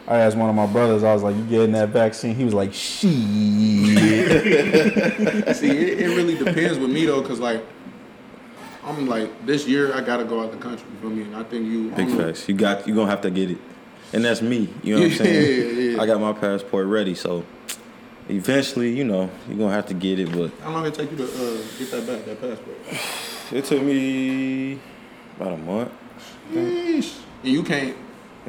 I asked one of my brothers. I was like, "You getting that vaccine?" He was like, "Shit." See, it, it really depends with me though, cause like I'm like this year I gotta go out the country. You feel me? And I think you Big I don't know. facts. You got you gonna have to get it. And that's me. You know what I'm saying? yeah, yeah. I got my passport ready, so eventually, you know, you're gonna have to get it, but How long did it take you to uh, get that back, that passport? it took me about a month. Yeesh. And you can't,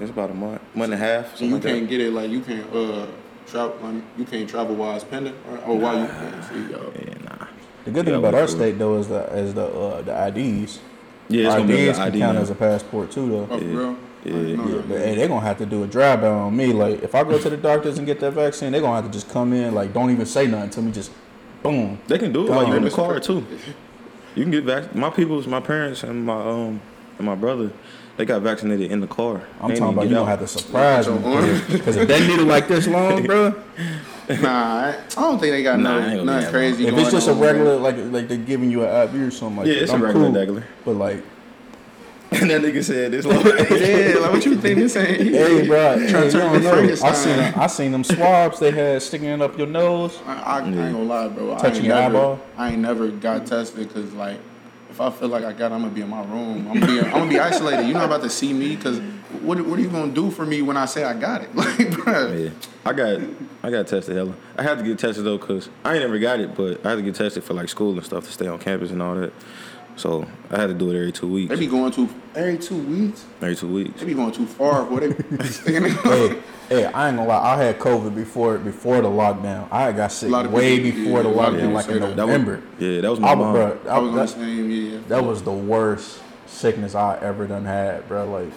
It's about a month, month and a half. and Something you like can't that. get it like you can't uh travel, like, you can't travel while it's pending, or, or while you can see. Yo. Yeah, nah. The good thing about our cool. state though is the is the uh, the IDs. Yeah, it's gonna be IDs can ID count now. as a passport too though. Oh, for Yeah. real? Yeah. I Yeah, but hey, they're gonna have to do a drive by on me. Like if I go to the doctors and get that vaccine, they're gonna have to just come in, like don't even say nothing to me, just boom. They can do it while you're in the car too. You can get back. My people's, my parents, and my um and my brother, they got vaccinated in the car. I'm They talking about you out. don't have to surprise me. Your. Because if that needle like this long, bro, Nah, I, I don't think they got Nah, I ain't no, gonna be nothing crazy. if going it's just a on, bro. regular, like like they're giving you an IV or something like Yeah, that, it's a I'm regular cool. regular. But like, And that nigga said this. Long. yeah, like what you think this ain't? hey, bro, Trying hey, to you turn don't. I Frankenstein. seen I seen them swabs they had sticking it up your nose. I, I, I ain't gonna lie, bro. I Touching ain't your never, eyeball? I ain't never got tested because, like, I feel like I got, I'm gonna be in my room. I'm gonna be, I'm gonna be isolated. You're not about to see me because what, what are you gonna do for me when I say I got it? Like, bro. Yeah, I got I got tested hella. I had to get tested though because I ain't never got it, but I had to get tested for like school and stuff to stay on campus and all that. So I had to do it every two weeks. They be going too every two weeks. Every two weeks. They be going too far, boy. They be sticking it hey, hey, I ain't gonna lie. I had COVID before before the lockdown. I got sick lot way people- before the yeah, a lot of lockdown, people like in that. That was, November. yeah, that was my I, mom. bro, I was on the that, same, yeah. that was the worst sickness I ever done had, bro. Like,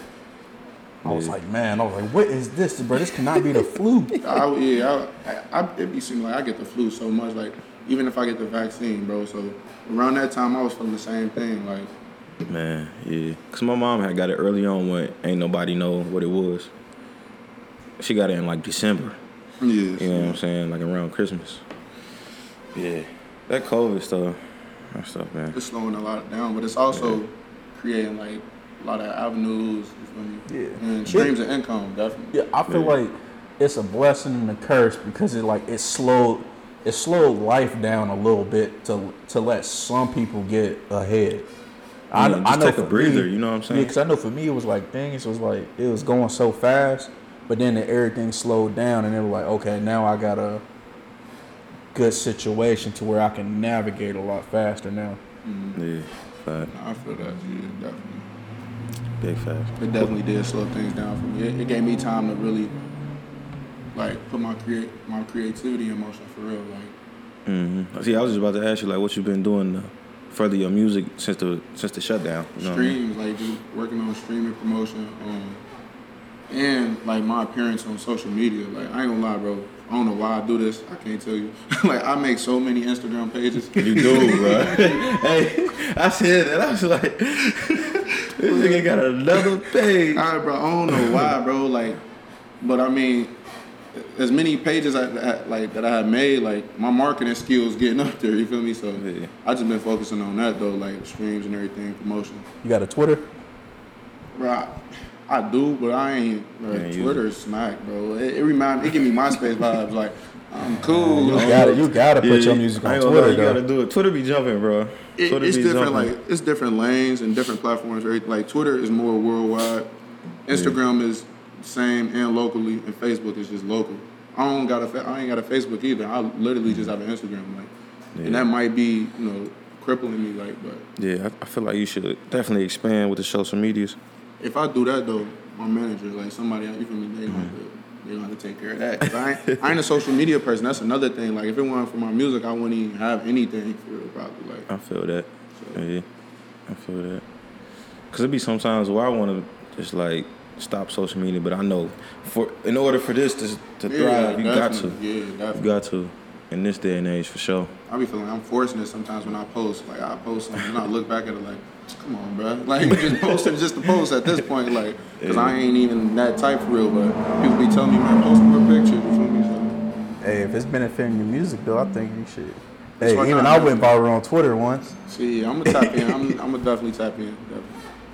I was Yeah. like, man, I was like, what is this, bro? This cannot be the flu. I, yeah, I, I, it be seeming like I get the flu so much. Like, even if I get the vaccine, bro. So around that time, I was feeling the same thing. Like, Man, yeah. Cause my mom had got it early on when ain't nobody know what it was. She got it in like December. yeah, You know what I'm saying? Like around Christmas. Yeah. That COVID stuff. That stuff, man. it's slowing a lot down, but it's also creating like a lot of avenues. You feel? Yeah. And streams of income, definitely. Yeah, I feel Yeah. like it's a blessing and a curse because it like it slowed it slowed life down a little bit to to let some people get ahead. I, Yeah, I just know take a for breather, me- you know what I'm saying? because I know for me it was like things was like it was going so fast, but then everything slowed down and it was like okay now I got a good situation to where I can navigate a lot faster now. Mm-hmm. Yeah, fact, I feel that. Yeah, definitely. big fact. It definitely did slow things down for me. It, it gave me time to really like put my create my creativity in motion for real. Like Mm-hmm. See, I was just about to ask you like what you've been doing to further your music since the since the shutdown. You know what I mean? streams, like just working on streaming promotion, um, and like my appearance on social media. Like I ain't gonna lie, bro. I don't know why I do this. I can't tell you. like I make so many Instagram pages. You do, bro. hey, I said that. I was like, this nigga got another page. All right, bro. I don't know why, bro. Like, but I mean, as many pages I, that, like that I had made, like my marketing skills getting up there. You feel me? So Yeah. I just been focusing on that though, like streams and everything, promotion. You got a Twitter? Bro, I, I do, but I ain't. Bro, You Twitter smack, bro. It, it remind, it give me MySpace vibes. Like I'm cool. You got it. You gotta put Yeah, your music on ain't lie, Twitter You though. gotta do it. Twitter be jumping, bro. it- it's different. jumping. Like it's different lanes and different platforms. Right? Like Twitter is more worldwide. Instagram is the same and locally, and Facebook is just local. I don't got a. fa- I ain't got a Facebook either. I literally just have an Instagram. Like, Yeah. and that might be you know crippling me. Like, but yeah, I, I feel like you should definitely expand with the social medias. if I do that though, my manager, like somebody, you feel me, they gonna have to, they gonna have to take care of that. I ain't, I ain't a social media person. That's another thing. Like if it wasn't for my music, I wouldn't even have anything for real, probably. Like I feel that. So- Yeah, I feel that. Cause it'd be sometimes where I want to just like stop social media, but I know for in order for this to to thrive, you got to, definitely. Yeah, you got to. In this day and age, for sure. I be feeling I'm forcing it sometimes when I post. Like I post something and I look back at it like, come on, bro. Like you just posting just to post at this point, like, cause I ain't even that type for real. But people be telling me, man, post more pictures. You feel me? So, Hey, if it's benefiting your music though, I think you should. Hey, why even not. I went viral on Twitter once. see, I'm gonna tap in. I'm, I'm gonna definitely tap in. Definitely.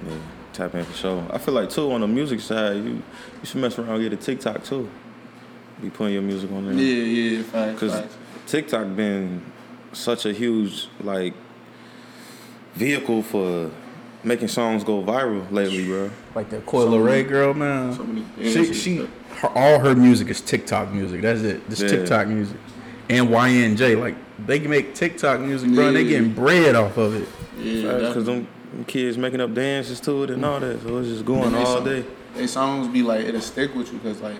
Yeah, tap in for sure. I feel like too on the music side, you you should mess around and get a TikTok too. Be putting your music on there. Yeah, yeah, facts, Cause. TikTok been such a huge like vehicle for making songs go viral lately, bro. Like the Coi Leray girl, man. So many she, she, her, all her music is TikTok music. That's it. Just Yeah. TikTok music. And YNJ, like they can make TikTok music, bro. And they Yeah. getting bread off of it. Yeah, Cause definitely. them, them kids making up dances to it and all that, so it's just going all song- day. They songs be like it'll stick with you because like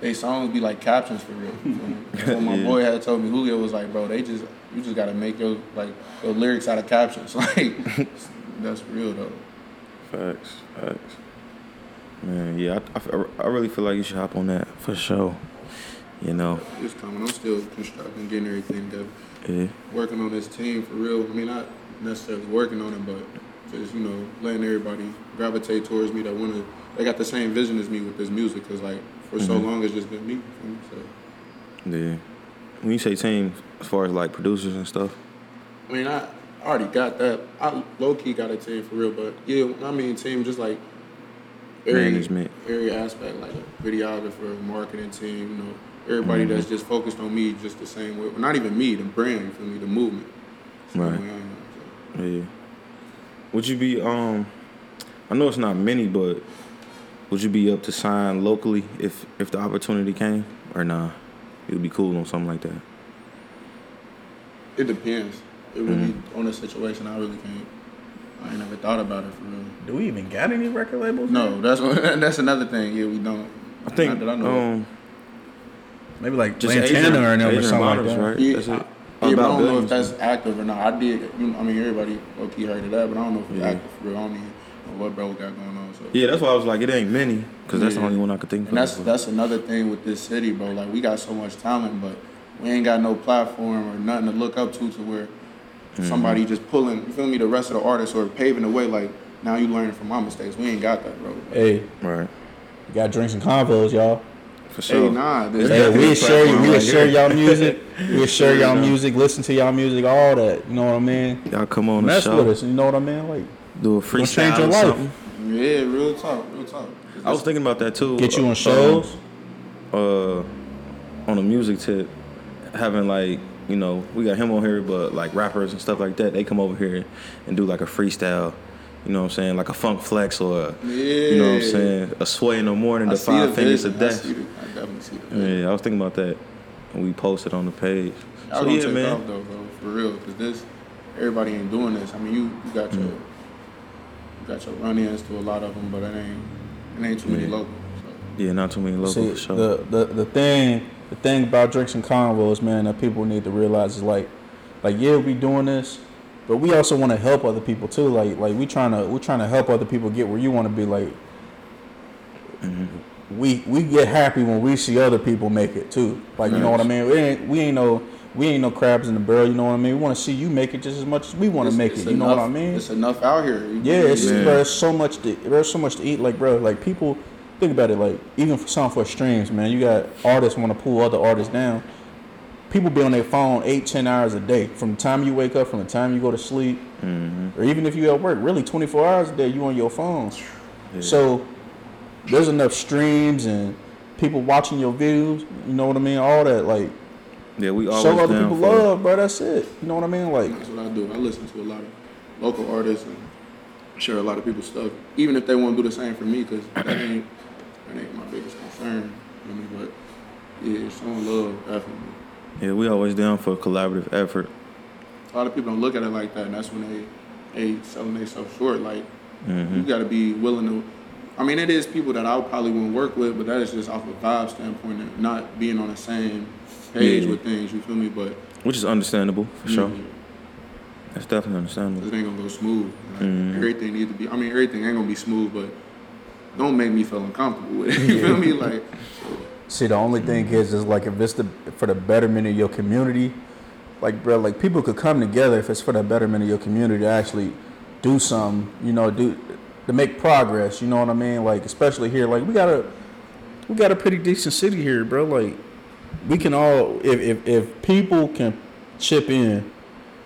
they songs be like captions for real. you feel me? That's what my Yeah. boy had told me. Julio was like, bro, they just you just gotta make your like your lyrics out of captions. Like that's real though. Facts, facts. Man, yeah, I really feel like you should hop on that for sure. You know, It's coming. I'm still constructing, getting everything together. yeah, Working on this team for real. I mean, not necessarily working on it, but just you know letting everybody gravitate towards me that want to. They got the same vision as me with this music because like for so Mhm. long it's just been me. you feel me? So. yeah. When you say team, as far as like producers and stuff, I mean, I already got that. I low key got a team for real, but yeah, I mean, team just like every Management. every aspect, like a videographer, marketing team, you know, everybody Mm-hmm. that's just focused on me just the same way. Well, not even me, the brand, for me, the movement. Same Right. way I am, so. Yeah. Would you be um? I know it's not many, but would you be up to sign locally if if the opportunity came, or nah? It would be cool on something like that. It depends. It really Mm-hmm. on the situation. I really can't. I ain't never thought about it for real. Do we even got any record labels? No, that's that's another thing. Yeah, we don't. I think Not that I know of. um, Maybe like just Lantana Adrian, or them or Adrian something like that. right? Yeah, That's it. I, yeah, but I don't know if that's active or not. I did. You know, I mean, everybody okay heard of that, but I don't know if it's Yeah. active for real. I don't even know what bro got going on. So Yeah, that's why I was like, it ain't many, cause that's the only one I could think of. and that's that's another thing with this city, bro. Like we got so much talent, but we ain't got no platform or nothing to look up to to where Mm-hmm. somebody just pulling. You feel me? The rest of the artists or paving the way. Like now you learning from my mistakes. We ain't got that, bro. Hey, right you got drinks and convos, y'all. For sure. Hey, nah. This, Hey, we a share platform we right share here. y'all music. We share y'all Yeah. music, listen to y'all music, all that. You know what I mean? Y'all come on the Mess show, with us. You know what I mean? Like do a freestyle change your life. something. yeah, real talk, real talk. I was thinking about that too. get you uh, on shows. uh, on a music tip, having like you know we got him on here, but like rappers and stuff like that, they come over here and do like a freestyle. You know what I'm saying? Like a funk flex or a, Yeah. you know what I'm saying? A sway in the morning I to see five the fingers a vision. I death. see I definitely see the. Yeah, I was thinking about that, and we posted on the page. Y'all So, gonna yeah, take man. off though, bro, for real. Cause this, everybody ain't doing this. I mean, you, you got your, Mm. you got your run-ins to a lot of them, but it ain't, it ain't too many Yeah. local. So. Yeah, not too many local See, for sure. the, the the thing the thing about drinks and convos, man, that people need to realize is like, like yeah, we doing this, but we also want to help other people too. Like like we trying to we trying to help other people get where you want to be. Like we we get happy when we see other people make it too. Like you know what I mean? We ain't we ain't no we ain't no crabs in the barrel. You know what I mean? We want to see you make it just as much as we want to make it. You know what I mean? It's enough out here. Yeah, it's? Yeah. bro. There's so much to there's so much to eat. Like, bro, like people think about it. Like, even for some for streams, man, you got artists want to pull other artists down. People be on their phone eight, ten hours a day. From the time you wake up, from the time you go to sleep, Mm-hmm. or even if you at work, really 24 hours a day, you on your phone. Yeah. So there's enough streams and people watching your videos. You know what I mean? All that, like, yeah, we always show other people for it. love, bro. That's it. You know what I mean? Like, That's what I do. I listen to a lot of local artists and share a lot of people's stuff, even if they want to do the same for me, because that ain't that ain't my biggest concern. You know, but yeah, showing love definitely. Yeah, we always down for a collaborative effort. A lot of people don't look at it like that, and that's when they they selling themselves short. Like Mm-hmm. you got to be willing to. I mean, it is people that I probably wouldn't work with, but that is just off a vibe standpoint and not being on the same page Yeah. with things. You feel me? But Which is understandable for sure. mm, That's definitely understandable. it ain't gonna go smooth. Like, Mhm. Everything needs to be. I mean, everything ain't gonna be smooth, but don't make me feel uncomfortable with it. You feel me? Like, See, the only thing is, is like if it's the for the betterment of your community, like bro, like people could come together if it's for the betterment of your community to actually do something, you know, do to make progress. You know what I mean? Like especially here, like we got a we got a pretty decent city here, bro. Like we can all if if, if people can chip in.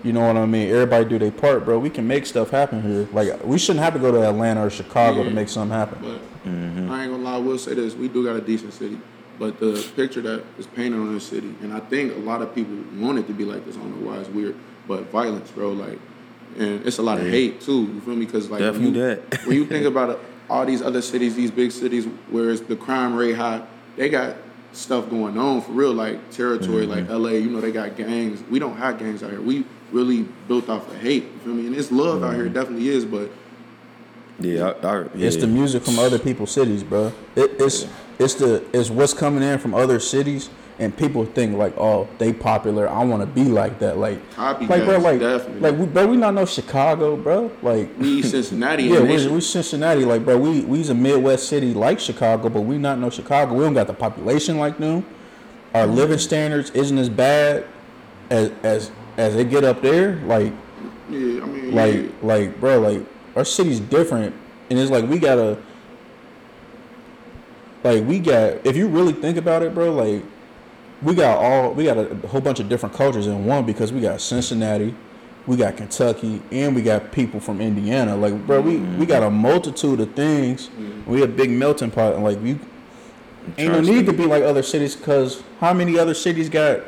You know what I mean? Everybody do their part, bro. We can make stuff happen here. Like we shouldn't have to go to Atlanta or Chicago to make something happen. but Mm-hmm. I ain't gonna lie. we'll say this: we do got a decent city, but the picture that is painted on this city, and I think a lot of people want it to be like this. I don't know why it's weird, but violence, bro. Like, and it's a lot of hate too. You feel me? Because like when you, that. when you think about it, all these other cities, these big cities, where it's the crime rate high, they got stuff going on for real, like territory, like Mm-hmm. LA. You know, they got gangs. We don't have gangs out here. We really built off of hate. You feel me? And it's love out Mm-hmm. here, it definitely is, but. Yeah, I, I, yeah. It's the music from other people's cities, bro. It, it's it's the it's what's coming in from other cities, and people think like, oh, they popular. I want to be like that. Like, like bro, like, definitely. like we, bro, we not know Chicago, bro. Like, We Cincinnati, yeah, we, we Cincinnati, like, bro. We we's a Midwest city like Chicago, but we not know Chicago. We don't got the population like them. Our mm-hmm. living standards isn't as bad as as as they get up there. Like, Yeah, I mean, like yeah. like bro like our city's different and it's like we gotta like we got if you really think about it bro like we got all we got a whole bunch of different cultures in one because we got cincinnati we got kentucky and we got people from indiana. Like bro we mm-hmm. we got a multitude of things. Mm-hmm. We a big melting pot and like we ain't no need to be like other cities because how many other cities got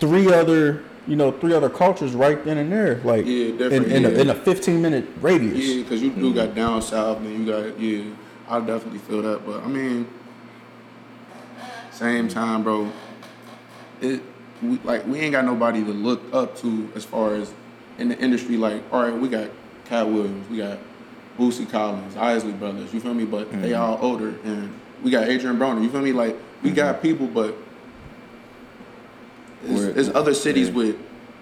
three other you know three other cultures right then and there? Like Yeah, in, in, a, in a 15 minute radius. Yeah, because you do got mm-hmm. down south, and you got yeah. I definitely feel that, but I mean, same time, bro. It we, like we ain't got nobody to look up to as far as in the industry. Like, all right, we got Katt Williams, we got Bootsy Collins, Isley Brothers. You feel me? But they mm-hmm. all older, and we got Adrien Broner. You feel me? Like we got mm-hmm. people, but there's, there's other cities yeah. with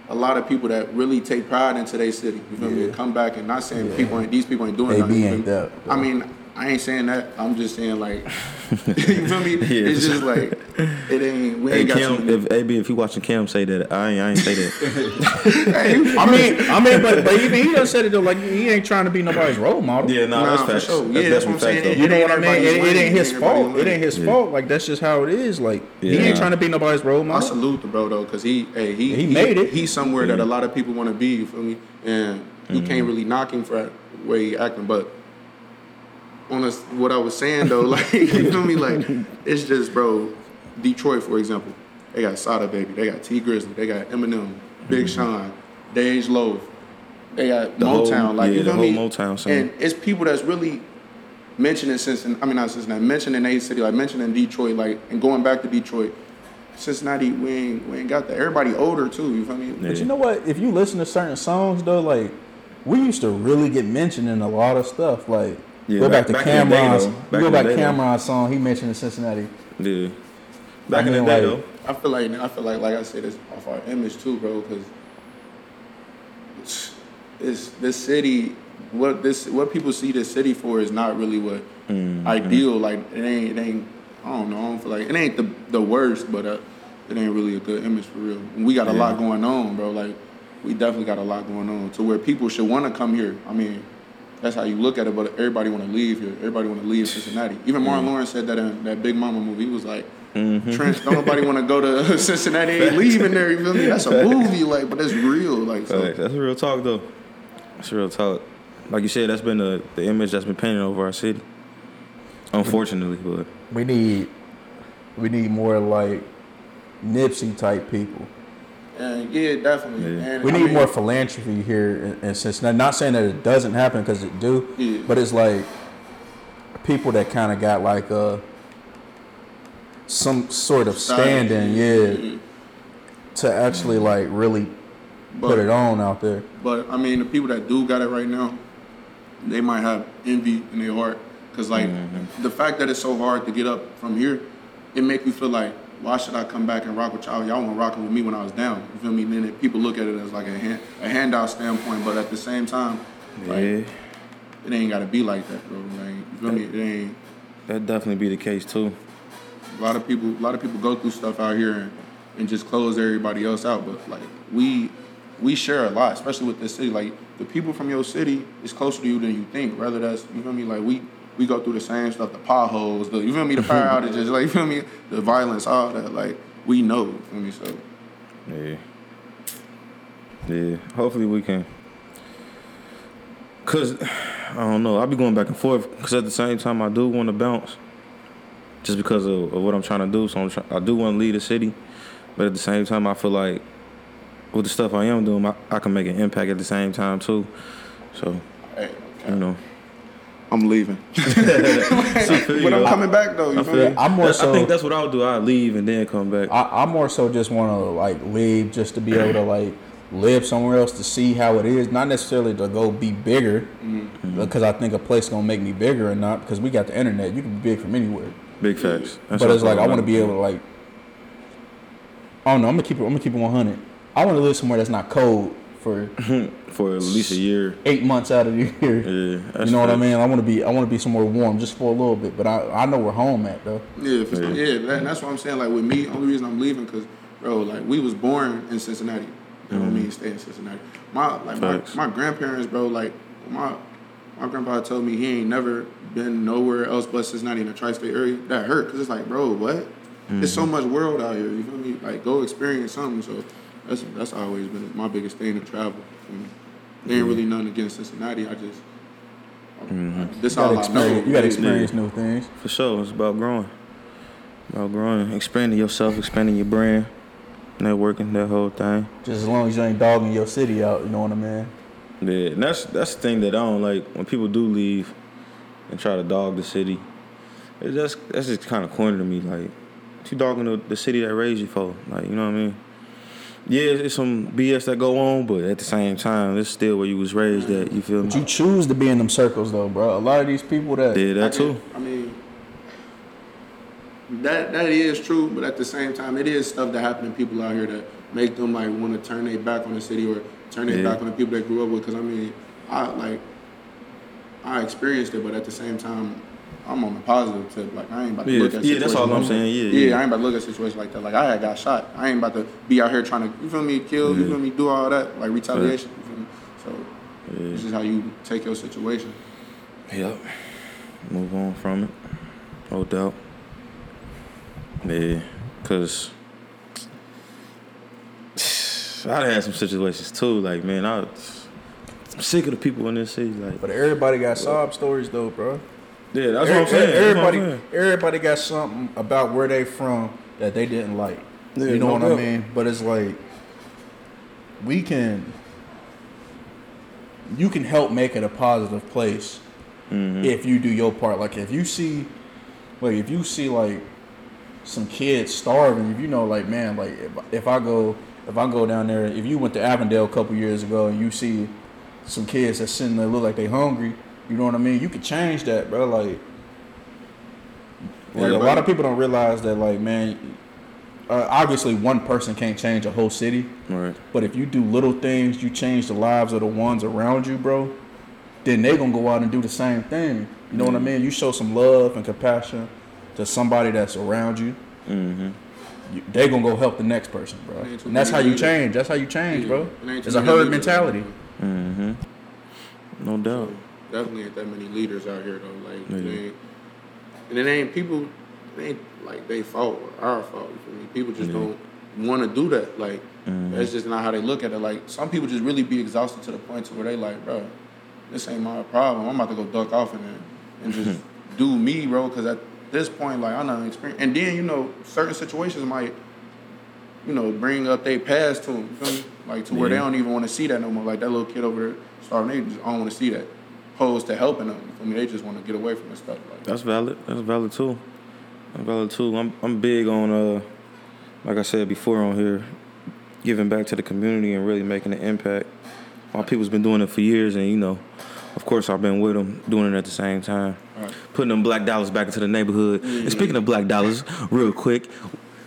a lot of people that really take pride in today's city. You feel me? Come back and not saying people ain't these people ain't doing AB nothing. ain't that, I mean, I ain't saying that. I'm just saying like, you feel me? Yeah. It's just like it ain't. We Hey ain't got Cam, too if AB, if you watching Cam say that, I ain't, I ain't say that. Hey, I mean, I mean, but, but even he done said it though. Like he ain't trying to be nobody's role model. yeah, nah, Nah, that's for facts. sure. That's Yeah, that's what I'm definitely saying. facts, You know what I mean? It, it ain't his Everybody fault. It ain't his Yeah. fault. Like that's just how it is. Like he ain't trying to be nobody's role model. I model. salute the bro though, cause he, hey, he, He made it. He's somewhere that a lot of people want to be. You feel me? And you Mm-hmm. can't really knock him for the way he acting. But on us, what I was saying though, like you feel me? Like it's just, bro. Detroit, for example, they got Sada Baby, they got Tee Grizzley, they got Eminem, Big Sean, Dej Loaf, they got Mm-hmm. The whole- Motown. like yeah, you the whole me? Motown scene. And it's people that's really mentioning Cincinnati. I mean, not Cincinnati. Mentioning A City, like mentioning Detroit, like and going back to Detroit. Cincinnati, we ain't, we ain't got that. Everybody older too. You feel me? Yeah. But you know what? If you listen to certain songs though, like we used to really get mentioned in a lot of stuff. Like Yeah, go back, back- to back in the day, Cameron's. though. you Back go in the back day, though. Cameron's song. He mentioned in Cincinnati. Yeah. Back I in the day like- though. I feel like I feel like like I said, it's off our image too, bro. Because it's, it's this city. What this what people see this city for is not really what Mm-hmm. ideal. Like it ain't it ain't. I don't know. I don't feel like it ain't the the worst, but uh, it ain't really a good image for real. And we got a Yeah. lot going on, bro. Like we definitely got a lot going on to where people should want to come here. I mean. That's how you look at it, but everybody want to leave here. Everybody want to leave Cincinnati. Even Martin Lawrence said that in that Big Mama movie. He was like, Mm-hmm. Trent, don't nobody want to go to Cincinnati. Ain't leaving there. You feel me? That's a movie, like, but it's real. Like, so, Facts. That's real talk though. That's real talk. Like you said, that's been the, the image that's been painted over our city. Unfortunately, but We need we need more like Nipsey type people. And yeah, definitely. Yeah. And, We I need mean, more philanthropy here and in Cincinnati. Not saying that it doesn't happen because it do, Yeah. but it's like people that kind of got like a some sort of standing, yeah, to actually mm-hmm. like really But, put it on out there. But I mean, the people that do got it right now, they might have envy in their heart, cause like mm-hmm. the fact that it's so hard to get up from here, it make me feel like. Why should I come back and rock with y'all? Y'all weren't rocking with me when I was down. You feel me? Then it, people look at it as like a hand, a handout standpoint, but at the same time, like, yeah, it ain't gotta be like that, bro. Like, you feel me? It ain't. that definitely be the case too. A lot of people, a lot of people go through stuff out here and, and just close everybody else out. But like we, we share a lot, especially with this city. Like the people from your city is closer to you than you think. Rather that's you feel me. Like we we go through the same stuff, the potholes, the you feel me, the power outages, like you feel me, the violence, all that. Like we know, you feel me. So Yeah. Yeah. Hopefully we can. Cause I don't know. I'll be going back and forth. Cause at the same time I do want to bounce. Just because of, of what I'm trying to do. So I'm try- I do want to lead the city. But at the same time I feel like with the stuff I am doing, I, I can make an impact at the same time too. So, hey, you know. I'm leaving, feel you, but I'm coming back though. You I feel feel me? I'm more I so- think that's what I'll do. I'll leave and then come back. I, I more so just want to like leave just to be able to like live somewhere else to see how it is, not necessarily to go be bigger, mm-hmm. because I think a place gonna make me bigger or not. Because we got the internet, you can be big from anywhere. Big facts. That's but it's like I want to be able to like. I don't know. I'm gonna keep it. I'm gonna keep it 100. I want to live somewhere that's not cold for for at least a year. eight months out of the year. Yeah, you know what I mean? I want to be. I want to be somewhere warm just for a little bit. But I, I know where home at though. Yeah, for, Yeah. yeah, that, and that's what I'm saying. Like with me, only reason I'm leaving because, bro, like we was born in Cincinnati. You know what I mm-hmm. mean? Stay in Cincinnati. My like my, Facts. my grandparents, bro. Like my my grandpa told me he ain't never been nowhere else but Cincinnati in the tri-state area. That hurt because it's like, bro, what? There's so mm-hmm. much world out here. You feel me? Like go experience something. So that's that's always been my biggest thing to travel. You know? There ain't really mm-hmm. nothing against Cincinnati. I just mm-hmm. this You gotta all I know. experience. You gotta Yeah. experience new things. For sure, it's about growing. About growing, expanding yourself, expanding your brand, networking, that whole thing. Just as long as you ain't dogging your city out. You know what I mean? Yeah, and that's that's the thing that I don't like when people do leave and try to dog the city. It just that's just kind of corny to me. Like, you dogging the, the city that raised you for, like you know what I mean? Yeah, it's, it's some BS that go on, but at the same time, it's still where you was raised at. You feel me? But you choose to be in them circles though, bro. A lot of these people that Yeah, I that can- too. I mean, that that is true, but at the same time, it is stuff that happen to people out here that make them like want to turn their back on the city or turn their Yeah. back on the people they grew up with. Because I mean, I like I experienced it, but at the same time, I'm on the positive tip. Like I ain't about to Yeah, look at yeah, that's all I'm situations- saying. Yeah, yeah, yeah. I ain't about to look at situations like that. Like I had got shot. I ain't about to be out here trying to you feel me kill. You Yeah. feel me do all that like retaliation. You feel me? So Yeah. this is how you take your situation. Yep. Move on from it. No doubt. Yeah, cause I done had some situations too. Like, man, I, I'm sick of the people in this city. Like, But everybody got sob stories though, bro. Yeah, that's what I'm saying. That's what I'm Everybody, saying. everybody got something about where they from that they didn't like. Yeah, you know no what I mean? But it's like we can, you can help make it a positive place Mm-hmm. if you do your part. Like if you see, like if you see like some kids starving, if you know, like man, like if, if I go if I go down there, if you went to Avondale a couple years ago and you see some kids that sitting there look like they hungry, you know what I mean? You could change that, bro. Like, like a lot of people don't realize that, like, man, uh, obviously one person can't change a whole city, Right. but if you do little things, you change the lives of the ones around you, bro. Then they gonna go out and do the same thing. You know what I mean? You show some love and compassion to somebody that's around you. Mm-hmm. you they gonna go help the next person, bro. And that's how you change. That's how you change, bro. it ain't too It's a herd mentality. Mm-hmm. No doubt. Definitely ain't that many leaders out here though. Like, Yeah. it and it ain't people. It ain't like they fault or our fault. You feel me? People just Yeah. don't want to do that. Like, Mhm. that's just not how they look at it. Like, some people just really be exhausted to the point to where they like, bro, this ain't my problem. I'm about to go duck off in it and just do me, bro. Because at this point, like, I'm not experienced. And then you know, certain situations might, you know, bring up their past to them. You feel me? Like to where they don't even want to see that no more. Like that little kid over there starving, they just don't want to see that. Opposed to helping them. I mean. They just want to get away from the stuff. Like That's valid. That's valid too. That's valid too. I'm I'm big on uh, like I said before on here, giving back to the community and really making an impact. My people's been doing it for years, and you know, of course I've been with them doing it at the same time, Right. putting them black dollars back into the neighborhood. And speaking of black dollars, real quick.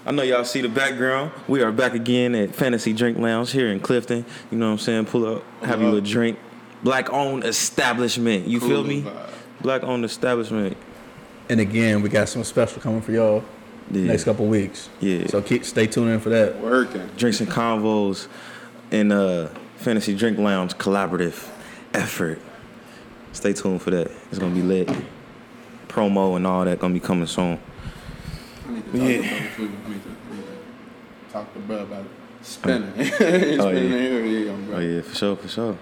I know y'all see the background. We are back again at Fantasy Drink Lounge here in Clifton. You know what I'm saying? Pull up, have you a drink. Black owned establishment. You feel me? vibe. Black owned establishment. And again, we got some special coming for y'all Yeah. next couple weeks. Yeah. So keep stay tuned in for that. working. drinks and convos in uh fantasy drink lounge collaborative effort stay tuned for that it's gonna be lit promo and all that gonna be coming soon I need to talk Yeah. about it too. I need to, I need to talk to bro about it. Spinning. It's Oh, yeah. in here, yeah, oh yeah for sure for sure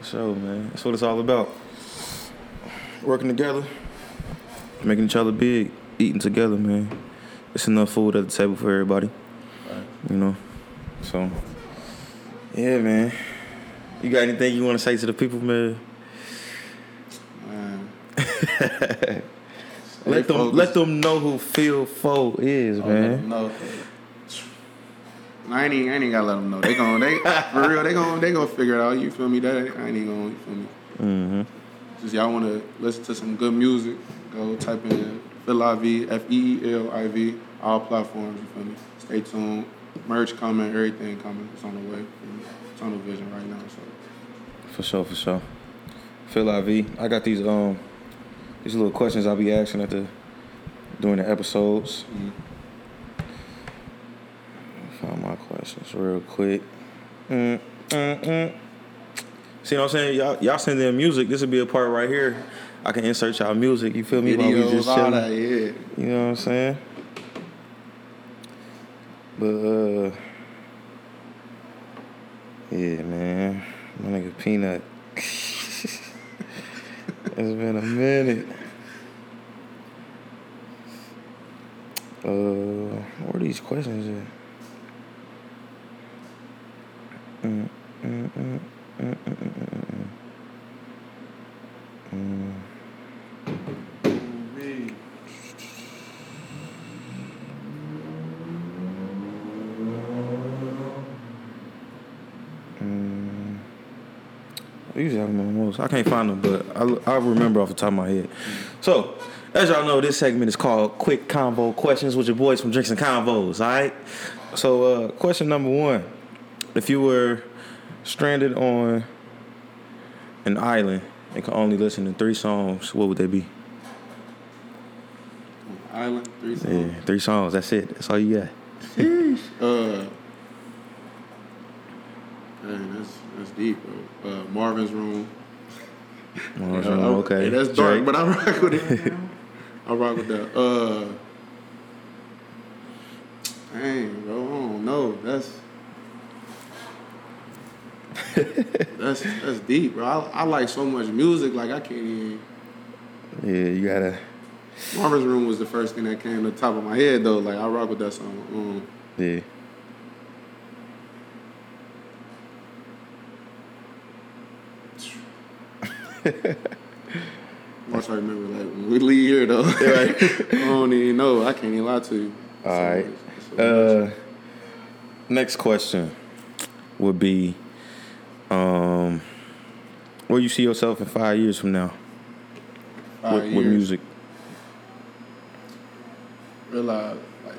for sure man that's what it's all about working together making each other big eating together man it's enough food at the table for everybody Right. you know so yeah man you got anything you want to say to the people man Man. Let them focused. let them know who Phil Foe is, Oh, let them man. I ain't, I ain't gotta let them know. They gon' they for real. They gon' they gon' figure it out. You feel me? That I ain't even gonna. You feel me? Mm-hmm. Just y'all want to listen to some good music? Go type in Feel IV F E E L I V all platforms. You feel me? Stay tuned. Merch coming. Everything coming. It's on the way. You feel me? It's on the vision right now. So For sure, for sure. Phil IV. I got these um these little questions I'll be asking at the during the episodes. Mhm. Find my questions real quick. Mm, mm, mm. See what I'm saying? Y'all y'all send in music. This would be a part right here. I can insert y'all music. You feel me? While we videos, just all chilling. that. Yeah. You know what I'm saying? But uh Yeah, man. My nigga Peanut. it's been a minute. Uh where are these questions at? Mm, mm, mm. I usually have on most. I can't find them, but I, I remember off the top of my head. So, as y'all know, this segment is called Quick Convo Questions with your boys from Drinks and Convos, all right? So, uh, question number one. If you were stranded on an island and could only listen to three songs, what would they be? Island three songs. Yeah, three songs. That's it. That's all you got. Uh, man, that's that's deep, bro. Uh, Marvin's room. Well, Uh, okay. hey, that's dark, Drake. but I rock with it. I rock with that. Uh, dang, bro, I don't know. That's that's that's deep, bro. I, I like so much music, like I can't even. Yeah, you gotta. Marvin's room was the first thing that came to the top of my head, though. Like I rock with that song. Um, Yeah. once I remember, like when we leave here, though, right. I don't even know. I can't even lie to you. All right. It's always- Uh, next question would be, um, where you see yourself in five years from now? Five with, music. realize like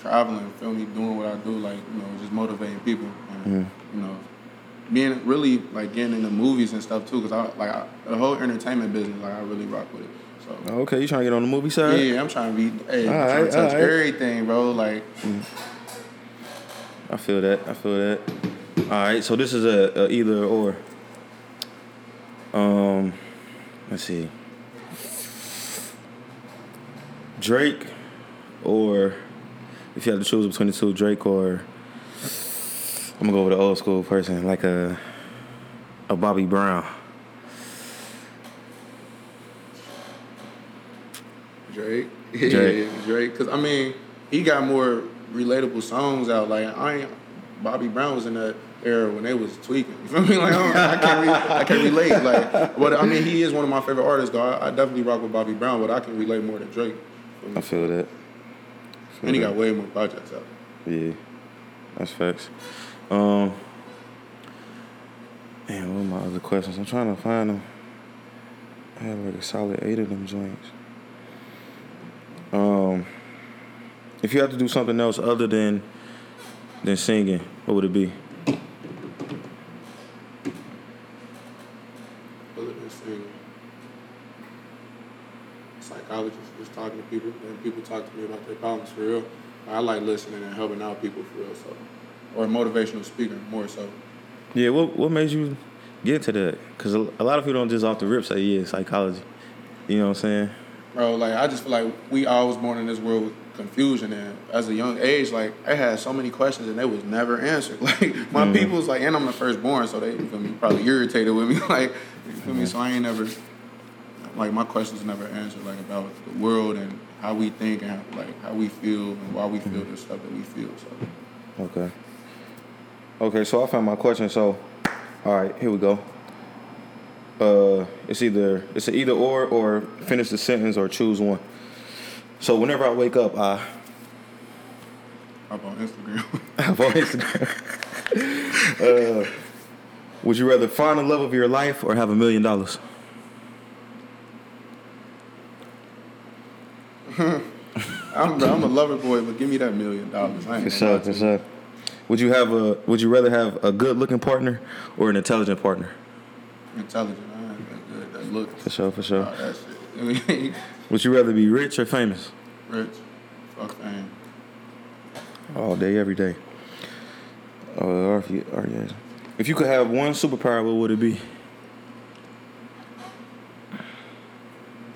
traveling, feel me, doing what I do, like you know, just motivating people, and you know, being really like getting into movies and stuff too, because I like I, the whole entertainment business, like I really rock with it. So Okay, you trying to get on the movie side? yeah, I'm trying to be, hey, I'm All trying to touch all right. everything, bro. Like I feel that. I feel that. All right, so this is a, a either or. Um, let's see. Drake, or if you had to choose between the two, Drake or I'm gonna go with an old school person like a a Bobby Brown. Drake, Drake. yeah, Drake, because I mean, he got more relatable songs out. Like I ain't, Bobby Brown was in that era when they was tweaking. You feel me? Like I, I can't, re- I can't relate. Like, but I mean, he is one of my favorite artists. Though I, I definitely rock with Bobby Brown, but I can relate more to Drake. I feel that. Feel And he that. got way more projects out. Yeah, that's facts. Um, man, what are my other questions? I'm trying to find them. I have like a solid eight of them joints. Um, if you had to do something else other than than singing, what would it be? Other than singing. Psychologist, just talking to people, and people talk to me about their problems for real. I like listening and helping out people for real. So, or motivational speaker more so. Yeah, what what made you get to that? Because a lot of people don't just off the rip say, yeah, psychology. You know what I'm saying? Bro, like I just feel like we all was born in this world with confusion, and as a young age, like I had so many questions and they was never answered. Like my mm-hmm. people's like, and I'm the firstborn, so they feel me probably irritated with me. Like you feel me, mm-hmm. so I ain't never like my questions never answered like about the world and how we think and how, like how we feel and why we feel mm-hmm. the stuff that we feel. So Okay. Okay, so I found my question. So, all right, here we go. Uh, it's either it's an either or or finish the sentence or choose one. So whenever I wake up, I up on Instagram. have on Instagram. uh, would you rather find the love of your life or have a million dollars? I'm I'm a lover boy, but give me that million dollars. I ain't For gonna sure, lie for sure. Would you have a Would you rather have a good looking partner or an intelligent partner? Intelligent, I ain't that good. That look. For sure, for sure. Oh, that shit. Would you rather be rich or famous? Rich. Fuck fame. All day, every day. Uh, or if you, or yeah. If you could have one superpower, what would it be?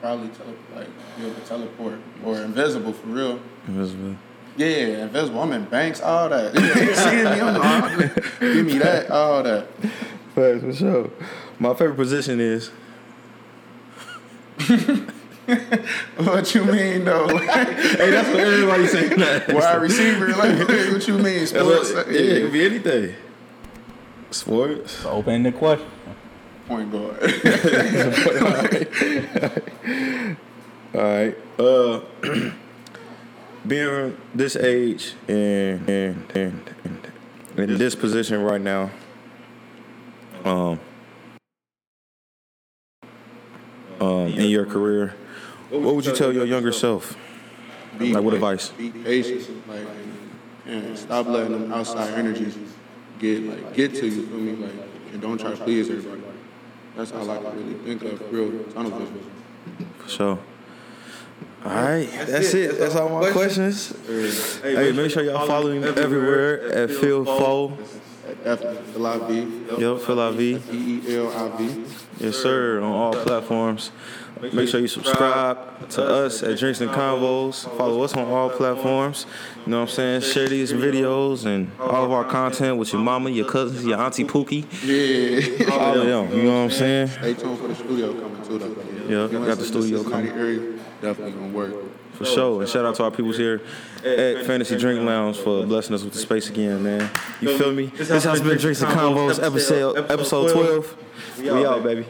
Probably tele- like be able to teleport or invisible for real. Invisible. Yeah, invisible. I'm in banks, all that. You ain't seeing me? I'm give me that, all that. Facts for sure. My favorite position is What you mean though? Hey, that's what everybody saying. That. wide receiver? Like, what you mean? Sports? what, yeah, it could be anything. Sports. Open the question. Point guard. All right. Uh, being this age and and and, and in this position right now, um, um, in your career, what would you tell your younger self? Be Like, what advice? Be patient, like, and, stop letting them outside energies get like get to you. Feel me? Like, and don't try to please everybody. That's all I can really think of. Real tunnel vision. For sure. All right, that's, it. That's all my questions. Hey, make sure y'all follow me everywhere at Feel IV. F L I V Yo, Feel I V. E E L I V. Yes, sir, on all platforms. Make sure you subscribe to us at Drinks and Convos. Follow us on all platforms. You know what I'm saying? Share these videos and all of our content with your mama, your cousins, your auntie Pookie. Yeah. All of them. You know what I'm saying? Stay tuned for the studio coming too. Though. Yeah, got the studio coming. Area, definitely gonna work. For sure. And shout out to our peoples here at Fantasy Drink Lounge for blessing us with the space again, man. You feel me? This has been Drinks and Convos episode episode 12. We out, baby.